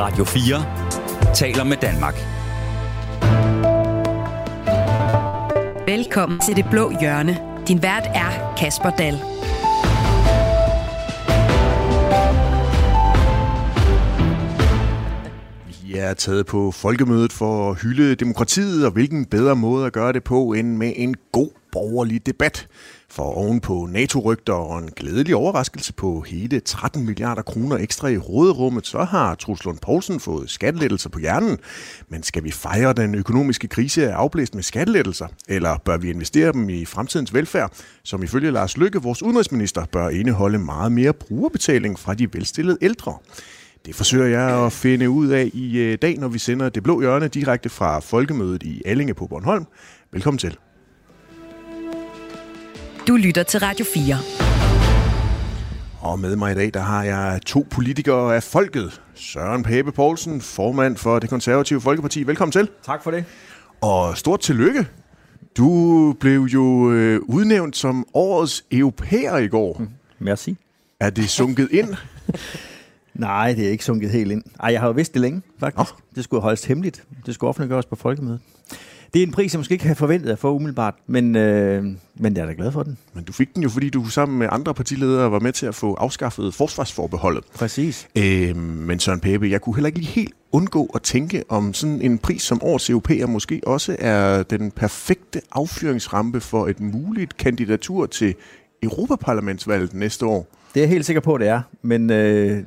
Radio 4 taler med Danmark. Velkommen til Det Blå Hjørne. Din vært er Kasper Dahl. Vi er taget på folkemødet for at hylde demokratiet, og hvilken bedre måde at gøre det på end med en god borgerlig debat. For oven på NATO-rygter og en glædelig overraskelse på hele 13 milliarder kroner ekstra i råderummet, så har Truslund Poulsen fået skattelettelser på hjernen. Men skal vi fejre den økonomiske krise afblæst med skattelettelser? Eller bør vi investere dem i fremtidens velfærd, som ifølge Lars Lykke, vores udenrigsminister, bør indeholde meget mere brugerbetaling fra de velstillede ældre? Det forsøger jeg at finde ud af i øh, dag, når vi sender Det Blå Hjørne direkte fra Folkemødet i Allinge på Bornholm. Velkommen til. Du lytter til Radio 4. Og med mig i dag, der har jeg to politikere af folket. Søren Pape Poulsen, formand for det konservative Folkeparti. Velkommen til. Tak for det. Og stort tillykke. Du blev jo øh, udnævnt som årets europæer i går. Merci. Er det sunket ind? Nej, det er ikke sunket helt ind. Ej, jeg har jo vidst det længe, faktisk. Oh. Det skulle holdes hemmeligt. Det skulle offentliggøres på folkemødet. Det er en pris, jeg måske ikke havde forventet at få umiddelbart, men, øh, men jeg er da glad for den. Men du fik den jo, fordi du sammen med andre partiledere var med til at få afskaffet forsvarsforbeholdet. Præcis. Øh, men Søren Pape, jeg kunne heller ikke lige helt undgå at tænke om sådan en pris som årets europæer måske også er den perfekte affyringsrampe for et muligt kandidatur til Europaparlamentsvalget næste år. Det er jeg helt sikker på, det er, men øh,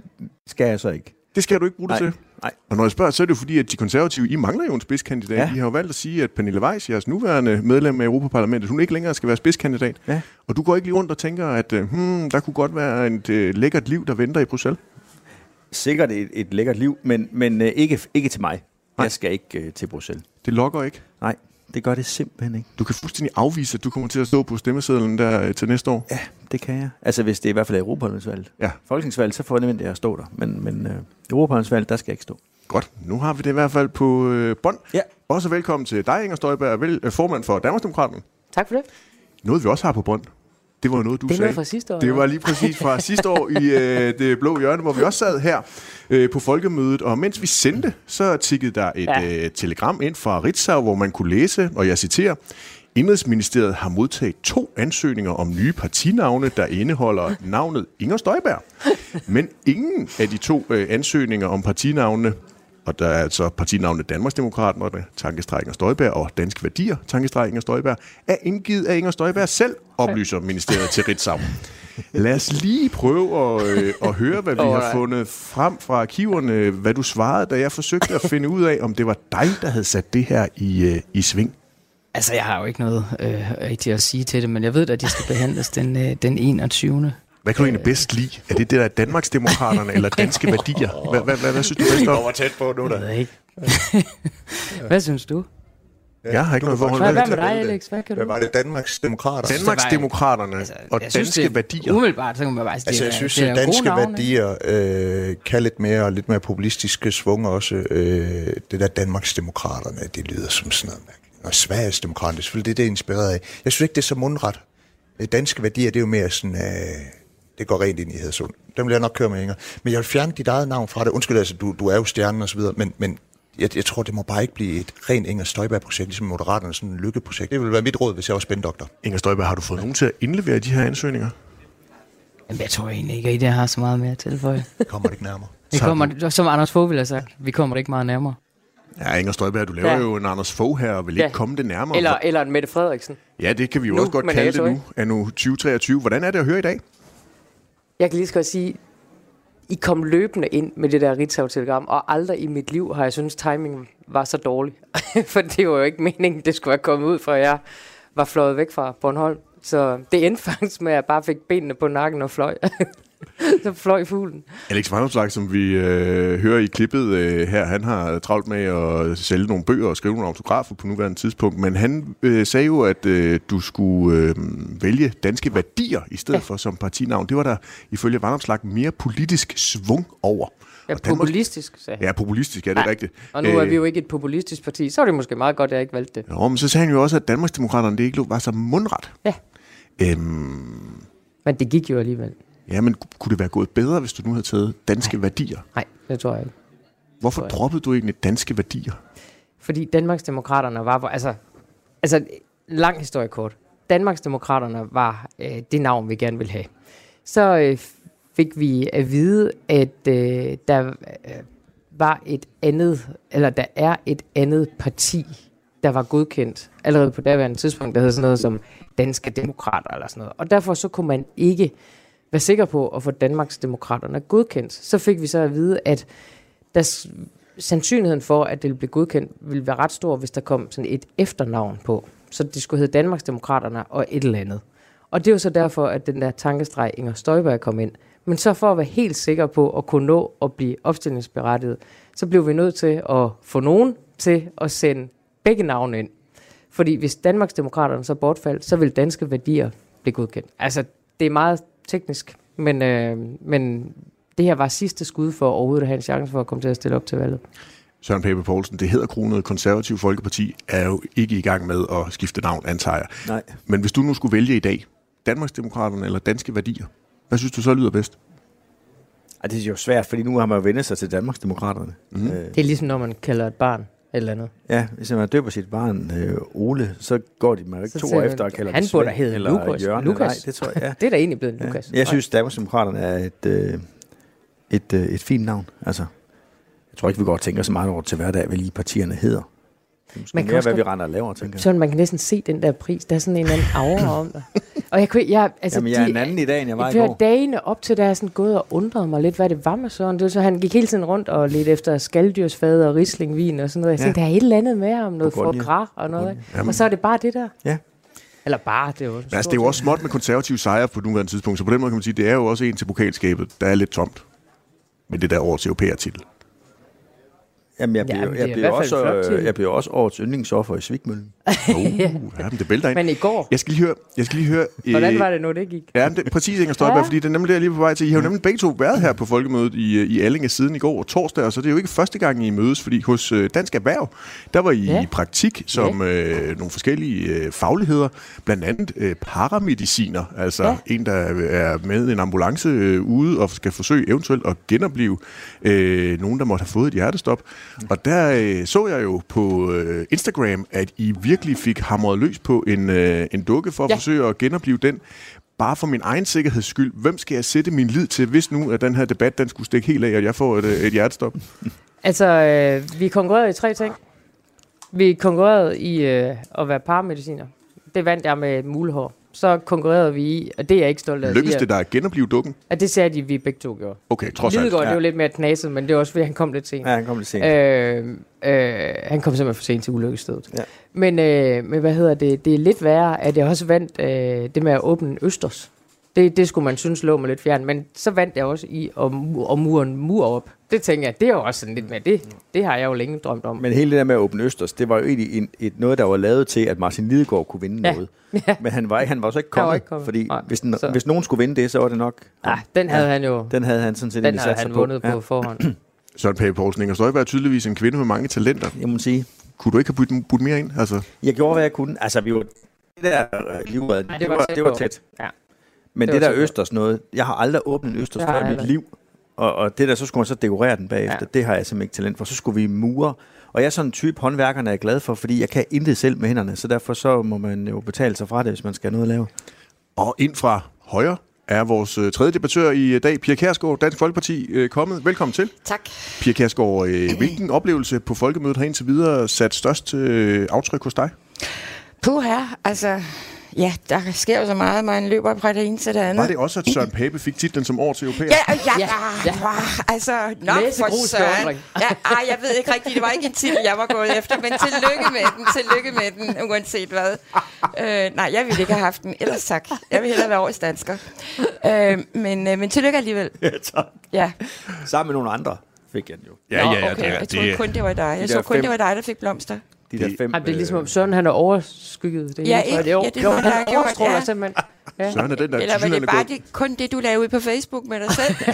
skal jeg så ikke. Det skal du ikke bruge det Nej. til. Nej. Og når jeg spørger, så er det jo fordi, at de konservative, I mangler jo en spidskandidat. Ja. I har jo valgt at sige, at Pernille Weiss, jeres nuværende medlem af Europaparlamentet, hun ikke længere skal være spidskandidat. Ja. Og du går ikke lige rundt og tænker, at øh, hmm, der kunne godt være et øh, lækkert liv, der venter i Bruxelles. Sikkert et, et lækkert liv, men, men øh, ikke, ikke til mig. Nej. Jeg skal ikke øh, til Bruxelles. Det lokker ikke. Nej, det gør det simpelthen ikke. Du kan fuldstændig afvise, at du kommer til at stå på stemmesedlen der øh, til næste år. Ja, det kan jeg. Altså hvis det i hvert fald er Europaparlamentsvalget. Ja. Folketingsvalget, så forventer jeg at stå der. Men, men øh, Europaparlamentsvalget, der skal jeg ikke stå. Godt, nu har vi det i hvert fald på øh, bånd. Ja. Også velkommen til dig, Inger Støjberg, vel, øh, formand for Danmarksdemokraterne. Tak for det. Noget vi også har på bånd. Det var noget, du Det sagde. noget fra sidste år, Det var lige præcis fra sidste år i øh, det blå hjørne, hvor vi også sad her øh, på folkemødet. Og mens vi sendte, så tikkede der et. Ja. øh, telegram ind fra Ritzau, hvor man kunne læse, og jeg citerer, Indrigsministeriet har modtaget to ansøgninger om nye partinavne, der indeholder navnet Inger Støjberg. Men ingen af de to øh, ansøgninger om partinavnene, og der er altså partinavnet Danmarksdemokraterne, tankestreg Inger Støjberg, og Danske Værdier, tankestreg Inger Støjberg, er indgivet af Inger Støjberg selv, oplyser ministeriet til Ritzau. Lad os lige prøve at, øh, at høre, hvad vi har fundet frem fra arkiverne, hvad du svarede, da jeg forsøgte at finde ud af, om det var dig, der havde sat det her i, øh, i sving. Altså, jeg har jo ikke noget øh, rigtigt at sige til det, men jeg ved at de skal behandles den, øh, den 21. Hvad kan du egentlig bedst lide? Er det det der Danmarksdemokraterne eller danske værdier? Hvad, hvad, hvad, hvad synes du bedst om? tæt på nu, Jeg ved ikke. Hvad synes du? Jeg har ikke noget forhold Hvad, med hvad det. med dig, Alex? Hvad kan Hvad du? var det? Danmarks Demokrater? Danmarksdemokraterne Altså, og jeg synes, danske det- værdier. Umiddelbart, så kan man bare sige, Altså, jeg det synes, det er danske navne, værdier øh, kan lidt mere og lidt mere populistiske svung også. Øh, det der Danmarks Demokraterne, det lyder som sådan noget mærkeligt. Og Sveriges Demokrater, det er selvfølgelig det, det er inspireret af. Jeg synes ikke, det er så mundret. Øh, Danske værdier, det er jo mere sådan, øh, det går rent ind i Hedsund. Dem vil jeg nok køre med, Inger. Men jeg vil fjerne dit eget navn fra det. Undskyld, altså, du, du er jo stjernen og så videre, men, men jeg, jeg tror, det må bare ikke blive et rent Inger Støjberg-projekt, ligesom Moderaterne, sådan en lykkeprojekt. Det vil være mit råd, hvis jeg var spændoktor. Inger Støjberg, har du fået nogen til at indlevere de her ansøgninger? Jamen, jeg tror egentlig ikke, at I der har så meget mere at tilføje. Kommer det ikke nærmere. Vi kommer, som Anders Fogh ville have sagt, vi kommer ikke meget nærmere. Ja, Inger Støjberg, du laver ja. Ja. jo en Anders Fogh her, og vil ikke Ja. komme det nærmere. Eller, eller en Mette Frederiksen. Ja, det kan vi jo Nu også godt kalde det nu, er nu 2023. Hvordan er det at høre i dag? Jeg kan lige så godt sige, I kom løbende ind med det der Ritzau-telegram, og aldrig i mit liv har jeg synes timingen var så dårlig. For det var jo ikke meningen, det skulle være kommet ud, fra jeg var fløjet væk fra Bornholm. Så det endte faktisk med, at jeg bare fik benene på nakken og fløj. så fløj fuglen. Alex Vandomslag, som vi øh, hører i klippet øh, her, han har travlt med at sælge nogle bøger og skrive nogle autografer på nuværende tidspunkt, men han øh, sagde jo, at øh, du skulle øh, vælge danske værdier i stedet ja. for som partinavn. Det var der ifølge Vandomslag mere politisk svung over. Ja, Og populistisk, sagde han. Ja, populistisk, ja, det er Nej. rigtigt. Og nu er Øh, vi jo ikke et populistisk parti, så er det måske meget godt, at jeg ikke valgte det. Jo, men så sagde han jo også, at Danmarksdemokraterne det ikke var så mundret. Ja. Øhm, Men det gik jo alligevel. Ja, men kunne det være gået bedre, hvis du nu havde taget danske Nej. værdier? Nej, det tror jeg ikke. Hvorfor jeg. droppede du egentlig danske værdier? Fordi Danmarksdemokraterne var, altså, altså lang historie kort. Danmarksdemokraterne var øh, det navn, vi gerne ville have. Så øh, fik vi at vide, at øh, der øh, var et andet, eller der er et andet parti, der var godkendt allerede på daværende tidspunkt, der hed sådan noget som Danske Demokrater eller sådan noget. Og derfor så kunne man ikke være sikker på at få Danmarksdemokraterne godkendt. Så fik vi så at vide, at der sandsynligheden for, at det ville blive godkendt, ville være ret stor, hvis der kom sådan et efternavn på. Så det skulle hedde Danmarksdemokraterne og et eller andet. Og det er jo så derfor, at den der tankestreg Inger Støjberg kom ind. Men så for at være helt sikker på at kunne nå at blive opstillingsberettiget, så blev vi nødt til at få nogen til at sende begge navne ind. Fordi hvis Danmarksdemokraterne så bortfaldt, så vil danske værdier blive godkendt. Altså, det er meget teknisk, men, øh, men det her var sidste skud for overhovedet at have en chance for at komme til at stille op til valget. Søren Pape Poulsen, det hedder kronet konservativ Folkeparti, er jo ikke i gang med at skifte navn, antager jeg. Nej. Men hvis du nu skulle vælge i dag, Danmarksdemokraterne eller Danske Værdier, hvad synes du så lyder bedst? Ej, det er jo svært, fordi nu har man jo vendt sig til Danmarksdemokraterne. Mhm. Mm. Øh, Det er ligesom, når man kalder et barn eller andet. ja, hvis man døber sit barn øh, Ole, så går de mig ikke Så to år efter og kalder han det burde Svend hedde eller Lukas. Jørgen. Lukas. Nej, det tror jeg, ja. Det er da egentlig blevet ja. Lukas. Jeg synes, Danmarksdemokraterne er et, øh, et, øh, et fint navn. Altså, jeg tror ikke, vi går og tænker så meget over til hverdag, hvad lige partierne hedder. Det er måske Man kan mere, også hvad vi render og laver, tænker jeg. Sådan, man kan næsten se den der pris. Der er sådan en eller anden aura om det. Og jeg, kunne, jeg, altså, Jamen, jeg er de- en anden i dag, end jeg var i jeg går. dagene op til, da jeg sådan gået og undrede mig lidt, hvad det var med Søren. Det var så, han gik hele tiden rundt og lidt efter skalddyrsfade og rislingvin og sådan noget. Jeg Ja. tænkte, der er et eller andet med ham, noget for gras og noget. Jamen. Og så er det bare det der. Ja. Eller bare, det er jo altså, det er jo også småt med konservative sejre på nuværende tidspunkt, så på den måde kan man sige, det er jo også en til pokalskabet, der er lidt tomt. Med det der årets europæer-titel. Jamen, jeg Ja, bliver, men ja, det er jeg fald også, øh, jeg bliver også årets yndlingsoffer i Svigmøllen. Uh, ja, men det bælter ind. Men i går, Jeg skal lige høre... Jeg skal lige høre hvordan øh, var det nu, det gik? Ja, det, præcis Inger Støjberg, ja. Ja. fordi det er nemlig det, jeg lige på vej til. I har jo nemlig begge to været her på folkemødet i, øh, i Allinge siden i går og torsdag, og så det er jo ikke første gang, I mødes, fordi hos Dansk Erhverv, der var I ja. Ja. i praktik som øh, nogle forskellige øh, fagligheder, blandt andet øh, paramediciner, altså ja. Ja. en, der er med en ambulance øh, ude og skal forsøge eventuelt at genopleve øh, nogen, der måtte have fået et hjertestop. Og der øh, så jeg jo på øh, Instagram, at I virkelig fik hamret løs på en, øh, en dukke for at ja. Forsøge at genopleve den. Bare for min egen sikkerheds skyld, hvem skal jeg sætte min lid til, hvis nu at den her debat den skulle stikke helt af, og jeg får et, øh, et hjertestop? Altså, øh, vi konkurrerede i tre ting. Vi konkurrerede i øh, at være paramediciner. Det vandt jeg med mulehår. Så konkurrerede vi i, og det er jeg ikke stolt af at Lykkedes sige, det dig at genopleve dukken? at det sagde de, vi begge to gjorde. Okay, trods alt. Lidegaard, det ja. var lidt mere knaset, men det var også, fordi han kom lidt sent. Ja, han kom lidt sent. Øh, øh, han kom simpelthen for sent til ulykkestedet. Ja. Men, øh, men hvad hedder det? Det er lidt værre, at jeg også vandt øh, det med at åbne Østers. Det, det skulle man synes lå mig lidt fjern. Men så vandt jeg også i at, at mure en mur op. Det tænker jeg, det er jo også sådan lidt mere. Det, det har jeg jo længe drømt om. Men hele det der med at åbne Østers, det var jo egentlig en, et, noget, der var lavet til, at Martin Lidegaard kunne vinde Ja. noget. Men han var, han var så ikke Han var kommet, ikke kommet. fordi Nej. hvis, den, Så- hvis nogen skulle vinde det, så var det nok... Ah, den havde Ja. han jo. Den havde han sådan set Den havde han vundet Ja. på forhånd. Søren Pape Poulsen, Inger Støjberg er tydeligvis en kvinde med mange talenter. Jeg må sige, Kunne du ikke have budt, budt mere ind? Altså, jeg gjorde, hvad jeg kunne. Altså, vi var... Det der øh, livred, Ej, det, var, det var tæt. Ja. Men Det det, der på. Østers noget, jeg har aldrig åbnet en Østers før i mit liv. Og, og det der, så skulle man så dekorere den bagefter. Ja. Det har jeg simpelthen ikke talent for. Så skulle vi mure. Og jeg er sådan en type, håndværkerne er glad for, fordi jeg kan intet selv med hænderne. Så derfor så må man jo betale sig fra det, hvis man skal have noget at lave. og ind fra højre er vores øh, tredje debattør i øh, dag, Pia Kærsgaard, Dansk Folkeparti, øh, kommet. Velkommen til. Tak. Pia Kærsgaard, hvilken oplevelse på folkemødet har indtil videre sat størst aftryk hos dig? Puh her, altså, ja, der sker jo så meget, man løber fra det ene til det andet. Var det også, at Søren Pape fik titlen som årets europæer? Ja, ja, ja, Ja, altså, nå, Læsegrus for søren. Ja, ej, jeg ved ikke rigtigt, det var ikke en titel, jeg var gået efter, men tillykke med den, tillykke med den, uanset hvad. Øh, nej, jeg ville ikke have haft den, ellers tak. Jeg vil hellere være årets dansker. Øh, men, øh, men tillykke alligevel. Ja, tak. Ja, Sammen med nogle andre fik jeg den jo. Ja, Nå, ja, ja. okay. Det, er- jeg troede det, kun, det var dig. Jeg De så kun, fem- det var dig, der fik blomster. De der Det- fem, Ej, det er ligesom øh, om Søren, han er overskygget. Det Ja, ikke? Jo, Ja, det er jo, der han har gjort, overstråler ja. simpelthen. Ja. Søren er den, der Eller var det bare det, kun det, du lavede ude på Facebook med dig selv?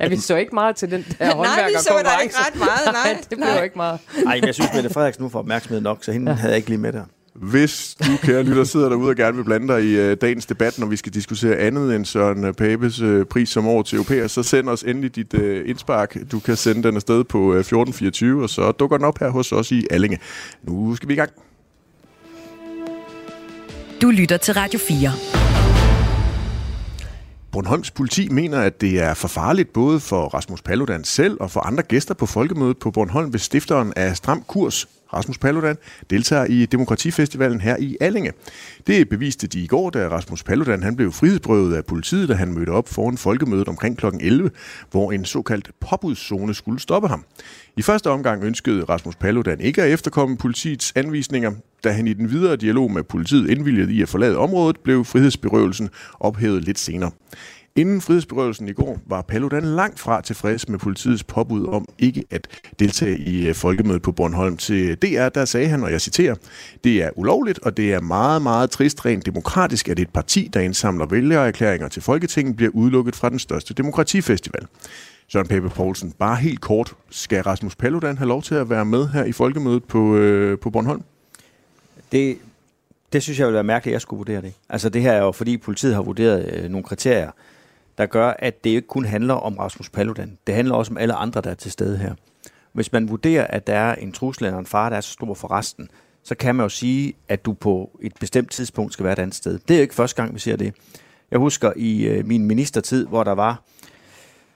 Ja, vi så ikke meget til den der Nej, vi så da ikke ret meget, nej. det blev jo ikke meget. Ej, men jeg synes, Mette Frederiksen nu får opmærksomhed nok, så hende havde jeg ikke lige med der. Hvis du, kære lytter, sidder derude og gerne vil blande dig i uh, dagens debat, når vi skal diskutere andet end Søren Papes uh, pris som år til europæer, så send os endelig dit uh, indspark. Du kan sende den afsted på uh, 1424, og så dukker den op her hos os i Allinge. Nu skal vi i gang. Du lytter til Radio 4. Bornholms politi mener, at det er for farligt både for Rasmus Paludan selv og for andre gæster på folkemødet på Bornholm, hvis stifteren af Stram Kurs, Rasmus Paludan, deltager i Demokratifestivalen her i Allinge. Det beviste de i går, da Rasmus Paludan han blev frihedsberøvet af politiet, da han mødte op foran folkemødet omkring kl. 11, hvor en såkaldt påbudszone skulle stoppe ham. I første omgang ønskede Rasmus Paludan ikke at efterkomme politiets anvisninger. Da han i den videre dialog med politiet indvilligede i at forlade området, blev frihedsberøvelsen ophævet lidt senere. Inden frihedsberøvelsen i går var Paludan langt fra tilfreds med politiets påbud om ikke at deltage i øh, folkemødet på Bornholm. Til DR, der sagde han, og jeg citerer, det er ulovligt, og det er meget, meget trist rent demokratisk, at et parti, der indsamler vælgererklæringer til Folketinget, bliver udelukket fra den største demokratifestival. Søren Pape Poulsen, bare helt kort, skal Rasmus Paludan have lov til at være med her i folkemødet på, øh, på Bornholm? Det, det synes jeg vil være mærkeligt, at jeg skulle vurdere det. Altså det her er jo, fordi politiet har vurderet øh, nogle kriterier, der gør, at det ikke kun handler om Rasmus Paludan. Det handler også om alle andre, der er til stede her. Hvis man vurderer, at der er en trussel eller en far, der er så stor for resten, så kan man jo sige, at du på et bestemt tidspunkt skal være et andet sted. Det er jo ikke første gang, vi ser det. Jeg husker i øh, min ministertid, hvor der var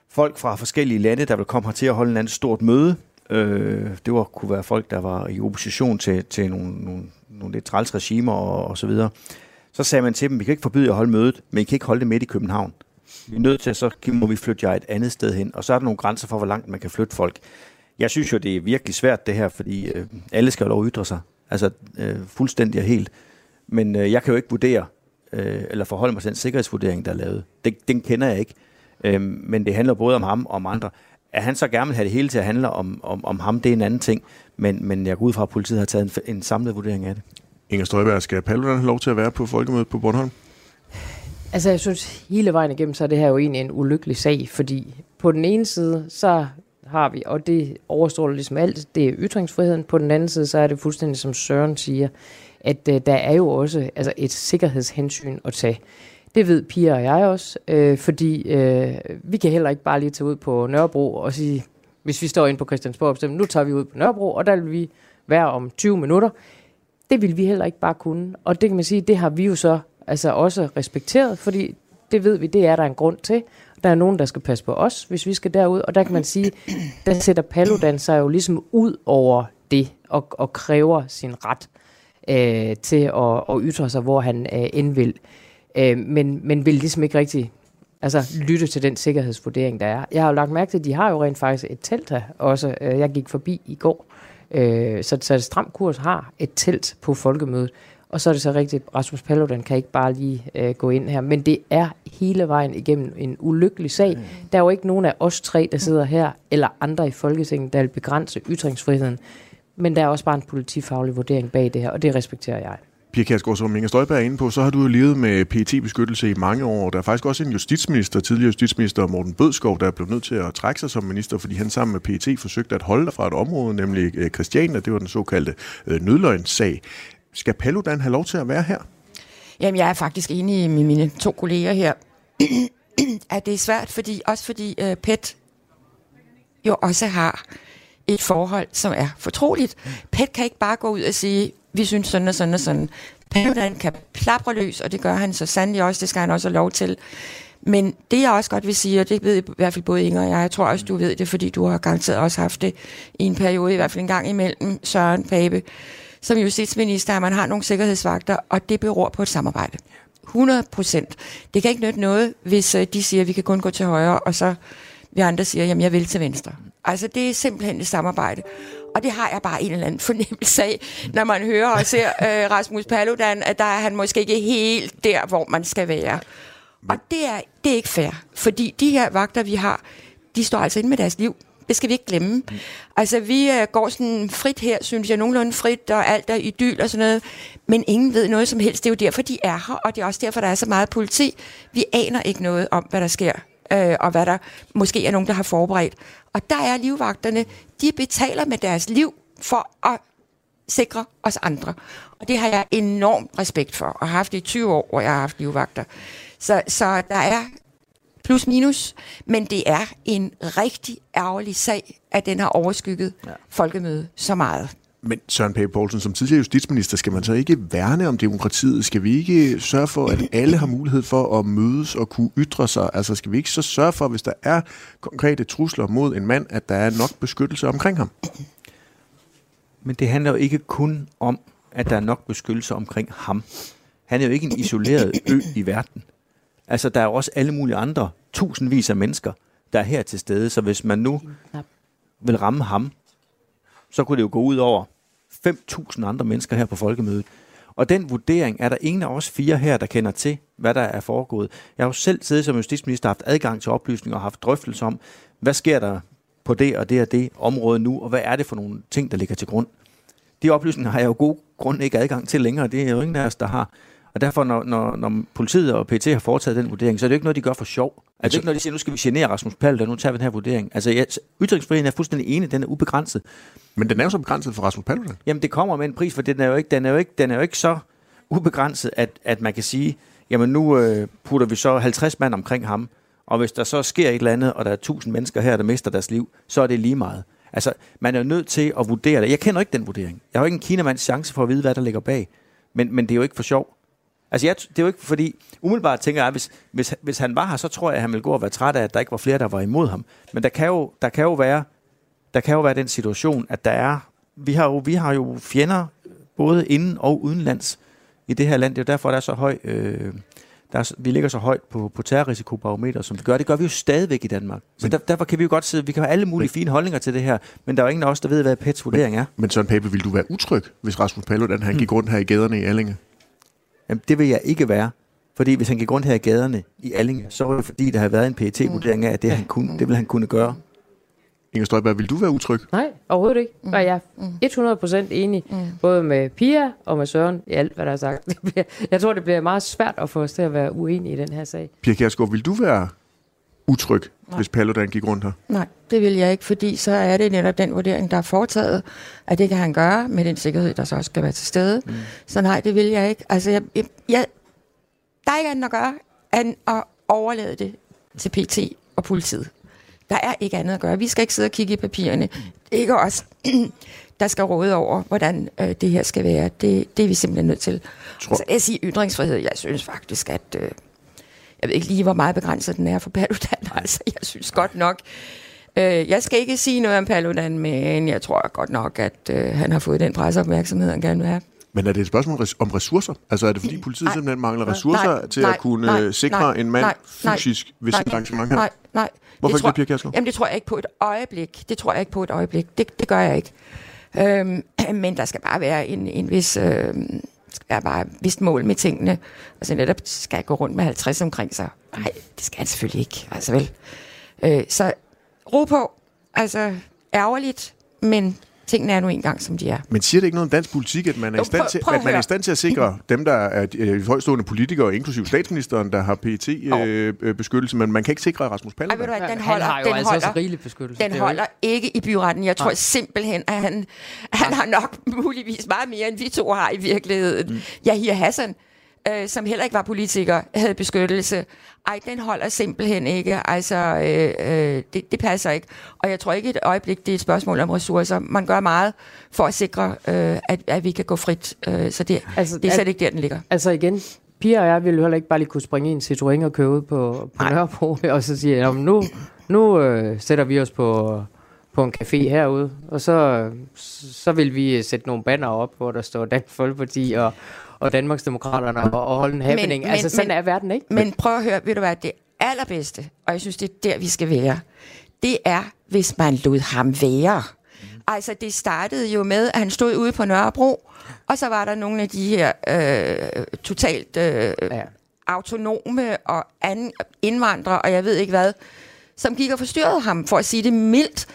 folk fra forskellige lande, der ville komme her til at holde en anden stort møde. Øh, det var, kunne være folk, der var i opposition til, til nogle, nogle, nogle lidt træls regimer og, og så videre. Så sagde man til dem, vi kan ikke forbyde jer at holde mødet, men I kan ikke holde det midt i København. Vi er nødt til, så må vi flytte jer et andet sted hen. Og så er der nogle grænser for, hvor langt man kan flytte folk. Jeg synes jo, det er virkelig svært det her, fordi øh, alle skal jo lov at ytre sig. Altså øh, fuldstændig og helt. Men øh, jeg kan jo ikke vurdere, øh, eller forholde mig til den sikkerhedsvurdering, der er lavet. Den, den kender jeg ikke. Øh, men det handler både om ham og om andre. At han så gerne vil have det hele til at handle om, om, om ham, det er en anden ting. Men, men jeg går ud fra, at politiet har taget en, en samlet vurdering af det. Inger Støjberg, skal Paludan have lov til at være på folkemødet på Bornholm? Altså, jeg synes, hele vejen igennem, så er det her jo egentlig en ulykkelig sag, fordi på den ene side, så har vi, og det overstråler ligesom alt, det er ytringsfriheden. På den anden side, så er det fuldstændig som Søren siger, at øh, der er jo også altså et sikkerhedshensyn at tage. Det ved Pia og jeg også, øh, fordi øh, vi kan heller ikke bare lige tage ud på Nørrebro og sige, hvis vi står inde på Christiansborg og nu tager vi ud på Nørrebro, og der vil vi være om 20 minutter. Det vil vi heller ikke bare kunne. Og det kan man sige, det har vi jo så altså også respekteret, fordi det ved vi, det er der en grund til. Der er nogen, der skal passe på os, hvis vi skal derud, og der kan man sige, der sætter Paludan sig jo ligesom ud over det, og, og kræver sin ret øh, til at, at ytre sig, hvor han øh, end vil. Øh, men, men vil ligesom ikke rigtig altså, lytte til den sikkerhedsvurdering, der er. Jeg har jo lagt mærke til, at de har jo rent faktisk et telt her også. Øh, jeg gik forbi i går. Øh, så, så Stram Kurs har et telt på folkemødet. Og så er det så rigtigt, Rasmus Paludan kan ikke bare lige øh, gå ind her. Men det er hele vejen igennem en ulykkelig sag. Mm. Der er jo ikke nogen af os tre, der sidder her, eller andre i Folketinget, der vil begrænse ytringsfriheden. Men der er også bare en politifaglig vurdering bag det her, og det respekterer jeg. Pia Kjærsgaard, som Inger Støjberg er inde på, så har du jo levet med pt beskyttelse i mange år. Der er faktisk også en justitsminister, tidligere justitsminister Morten Bødskov, der er blevet nødt til at trække sig som minister, fordi han sammen med PET forsøgte at holde dig fra et område, nemlig øh, Christiania. Det var den såkaldte øh, nødløgnssag. Skal Paludan have lov til at være her? Jamen, jeg er faktisk enig med mine to kolleger her, at det er svært, fordi også fordi uh, PET jo også har et forhold, som er fortroligt. PET kan ikke bare gå ud og sige, vi synes sådan og sådan og sådan. Paludan kan plapre løs, og det gør han så sandelig også, det skal han også have lov til. Men det jeg også godt vil sige, og det ved i hvert fald både Inger og jeg, jeg tror også, du ved det, fordi du har garanteret også haft det i en periode, i hvert fald en gang imellem, Søren Pape, som justitsminister, at man har nogle sikkerhedsvagter, og det beror på et samarbejde. 100 procent. Det kan ikke nytte noget, hvis øh, de siger, at vi kan kun gå til højre, og så vi andre siger, at jeg vil til venstre. Altså, det er simpelthen et samarbejde. Og det har jeg bare en eller anden fornemmelse af, når man hører og ser øh, Rasmus Paludan, at der er han måske ikke helt der, hvor man skal være. Og det er, det er ikke fair, fordi de her vagter, vi har, de står altså inde med deres liv. Det skal vi ikke glemme. Mm. Altså, vi uh, går sådan frit her, synes jeg, nogenlunde frit, og alt er idyl og sådan noget. Men ingen ved noget som helst. Det er jo derfor, de er her, og det er også derfor, der er så meget politi. Vi aner ikke noget om, hvad der sker, uh, og hvad der måske er nogen, der har forberedt. Og der er livvagterne, de betaler med deres liv for at sikre os andre. Og det har jeg enormt respekt for, og har haft det i 20 år, hvor jeg har haft livvagter. Så, så der er plus minus, men det er en rigtig ærgerlig sag, at den har overskygget ja. folkemødet så meget. Men Søren Pape Poulsen, som tidligere justitsminister, skal man så ikke værne om demokratiet? Skal vi ikke sørge for, at alle har mulighed for at mødes og kunne ytre sig? Altså skal vi ikke så sørge for, hvis der er konkrete trusler mod en mand, at der er nok beskyttelse omkring ham? Men det handler jo ikke kun om, at der er nok beskyttelse omkring ham. Han er jo ikke en isoleret ø i verden. Altså, der er jo også alle mulige andre tusindvis af mennesker, der er her til stede. Så hvis man nu vil ramme ham, så kunne det jo gå ud over 5.000 andre mennesker her på folkemødet. Og den vurdering er der ingen af os fire her, der kender til, hvad der er foregået. Jeg har jo selv siddet som justitsminister haft adgang til oplysninger og haft drøftelser om, hvad sker der på det og det og det område nu, og hvad er det for nogle ting, der ligger til grund. De oplysninger har jeg jo god grund ikke adgang til længere, det er jo ingen af os, der har. Og derfor, når, når, når politiet og PT har foretaget den vurdering, så er det jo ikke noget, de gør for sjov. Altså, det er ikke noget, de siger, nu skal vi genere Rasmus Paludan, nu tager vi den her vurdering. Altså, ja, ytringsfriheden er fuldstændig enig, den er ubegrænset. Men den er jo så begrænset for Rasmus Paludan. Jamen, det kommer med en pris, for den er jo ikke, den er jo ikke, den er jo ikke så ubegrænset, at, at man kan sige, jamen nu øh, putter vi så 50 mand omkring ham, og hvis der så sker et eller andet, og der er 1000 mennesker her, der mister deres liv, så er det lige meget. Altså, man er jo nødt til at vurdere det. Jeg kender ikke den vurdering. Jeg har jo ikke en kinamands chance for at vide, hvad der ligger bag. Men, men det er jo ikke for sjov. Altså, jeg, det er jo ikke fordi, umiddelbart tænker jeg, hvis, hvis, hvis han var her, så tror jeg, at han ville gå og være træt af, at der ikke var flere, der var imod ham. Men der kan jo, der kan jo være, der kan jo være den situation, at der er, vi har jo, vi har jo fjender, både inden og udenlands i det her land. Det er jo derfor, der er så høj, øh, der er, vi ligger så højt på, på terrorrisikobarometer, som vi gør. Det gør vi jo stadigvæk i Danmark. Så der, derfor kan vi jo godt sidde, vi kan have alle mulige fine holdninger til det her, men der er jo ingen af os, der ved, hvad PETs vurdering er. Men Søren Pape, vil du være utryg, hvis Rasmus Paludan han gik rundt her i gaderne i Allinge? Jamen, det vil jeg ikke være. Fordi hvis han gik rundt her i gaderne i Allinge, så var det fordi, der havde været en pet vurdering af, at det, han kunne, det ville han kunne gøre. Inger Støjberg, vil du være utryg? Nej, overhovedet ikke. Og jeg er 100% enig, både med Pia og med Søren i alt, hvad der er sagt. Jeg tror, det bliver meget svært at få os til at være uenige i den her sag. Pia Kjærsgaard, vil du være utryg, Nej. hvis Paludan gik rundt her? Nej, det vil jeg ikke, fordi så er det netop den vurdering, der er foretaget, at det kan han gøre med den sikkerhed, der så også skal være til stede. Mm. Så nej, det vil jeg ikke. Altså, jeg, jeg, jeg, der er ikke andet at gøre, end at overlade det til PT og politiet. Der er ikke andet at gøre. Vi skal ikke sidde og kigge i papirerne. Det er ikke os, der skal råde over, hvordan øh, det her skal være. Det, det er vi simpelthen nødt til. Tror- Så jeg siger ytringsfrihed. Jeg synes faktisk, at... Øh, jeg ved ikke lige, hvor meget begrænset den er for Paludan. Altså, jeg synes godt nok... Øh, jeg skal ikke sige noget om Paludan, men jeg tror godt nok, at øh, han har fået den presseopmærksomhed, han gerne vil have. Men er det et spørgsmål om ressourcer? Altså er det fordi politiet Nej. simpelthen mangler ressourcer Nej. til Nej. at kunne Nej. øh, sikre Nej. en mand Nej. Nej. fysisk ved Nej. sit arrangement her? Nej, nej. Hvorfor tror, ikke det, Pia Kjærsgaard? Jamen, det tror jeg ikke på et øjeblik. Det tror jeg ikke på et øjeblik. Det, det gør jeg ikke. Øhm, men der skal bare være en, en vis... Øh, er bare et vist mål med tingene. Altså netop skal jeg gå rundt med 50 omkring sig. Nej, det skal jeg selvfølgelig ikke. Altså vel. Øh, så ro på. Altså ærgerligt, men tingene er nu engang, som de er. Men siger det ikke noget om dansk politik, at man er, Jo, i, stand prøv- til, prøv at at man er i stand til at sikre dem, der er øh, højstående politikere, inklusive statsministeren, der har PET-beskyttelse, men man kan ikke sikre Rasmus Ej, ved du Paludan? hvad, den han holder, har jo den altså holder, også rigelig beskyttelse. Den er holder ikke i byretten. Jeg tror Nej. simpelthen, at han, han har nok muligvis meget mere, end vi to har i virkeligheden. Mm. Yahya Hassan, øh, som heller ikke var politiker, havde beskyttelse. Ej, den holder simpelthen ikke. Altså, øh, øh, det, det passer ikke. Og jeg tror ikke et øjeblik, det er et spørgsmål om ressourcer. Man gør meget for at sikre, øh, at, at vi kan gå frit. Øh, så det, Altså, det er at- slet ikke der, den ligger. Altså igen, Pia og jeg ville jo heller ikke bare lige kunne springe i en Citroën og køre ud på, på. Nørrebro, og så sige, "Nå, men nu, nu øh, sætter vi os på, på en café herude, og så, så vil vi sætte nogle banner op, hvor der står Dansk Folkeparti og, og Danmarksdemokraterne og, og holde en happening. men- altså sådan men- er verden ikke. Men prøv at høre, ved du hvad, det allerbedste, og jeg synes, det er der, vi skal være, det er, hvis man lod ham være. Altså, det startede jo med, at han stod ude på Nørrebro, og så var der nogle af de her øh, totalt øh, Ja. autonome og anden indvandrere, og jeg ved ikke hvad, som gik og forstyrrede ham, for at sige det mildt.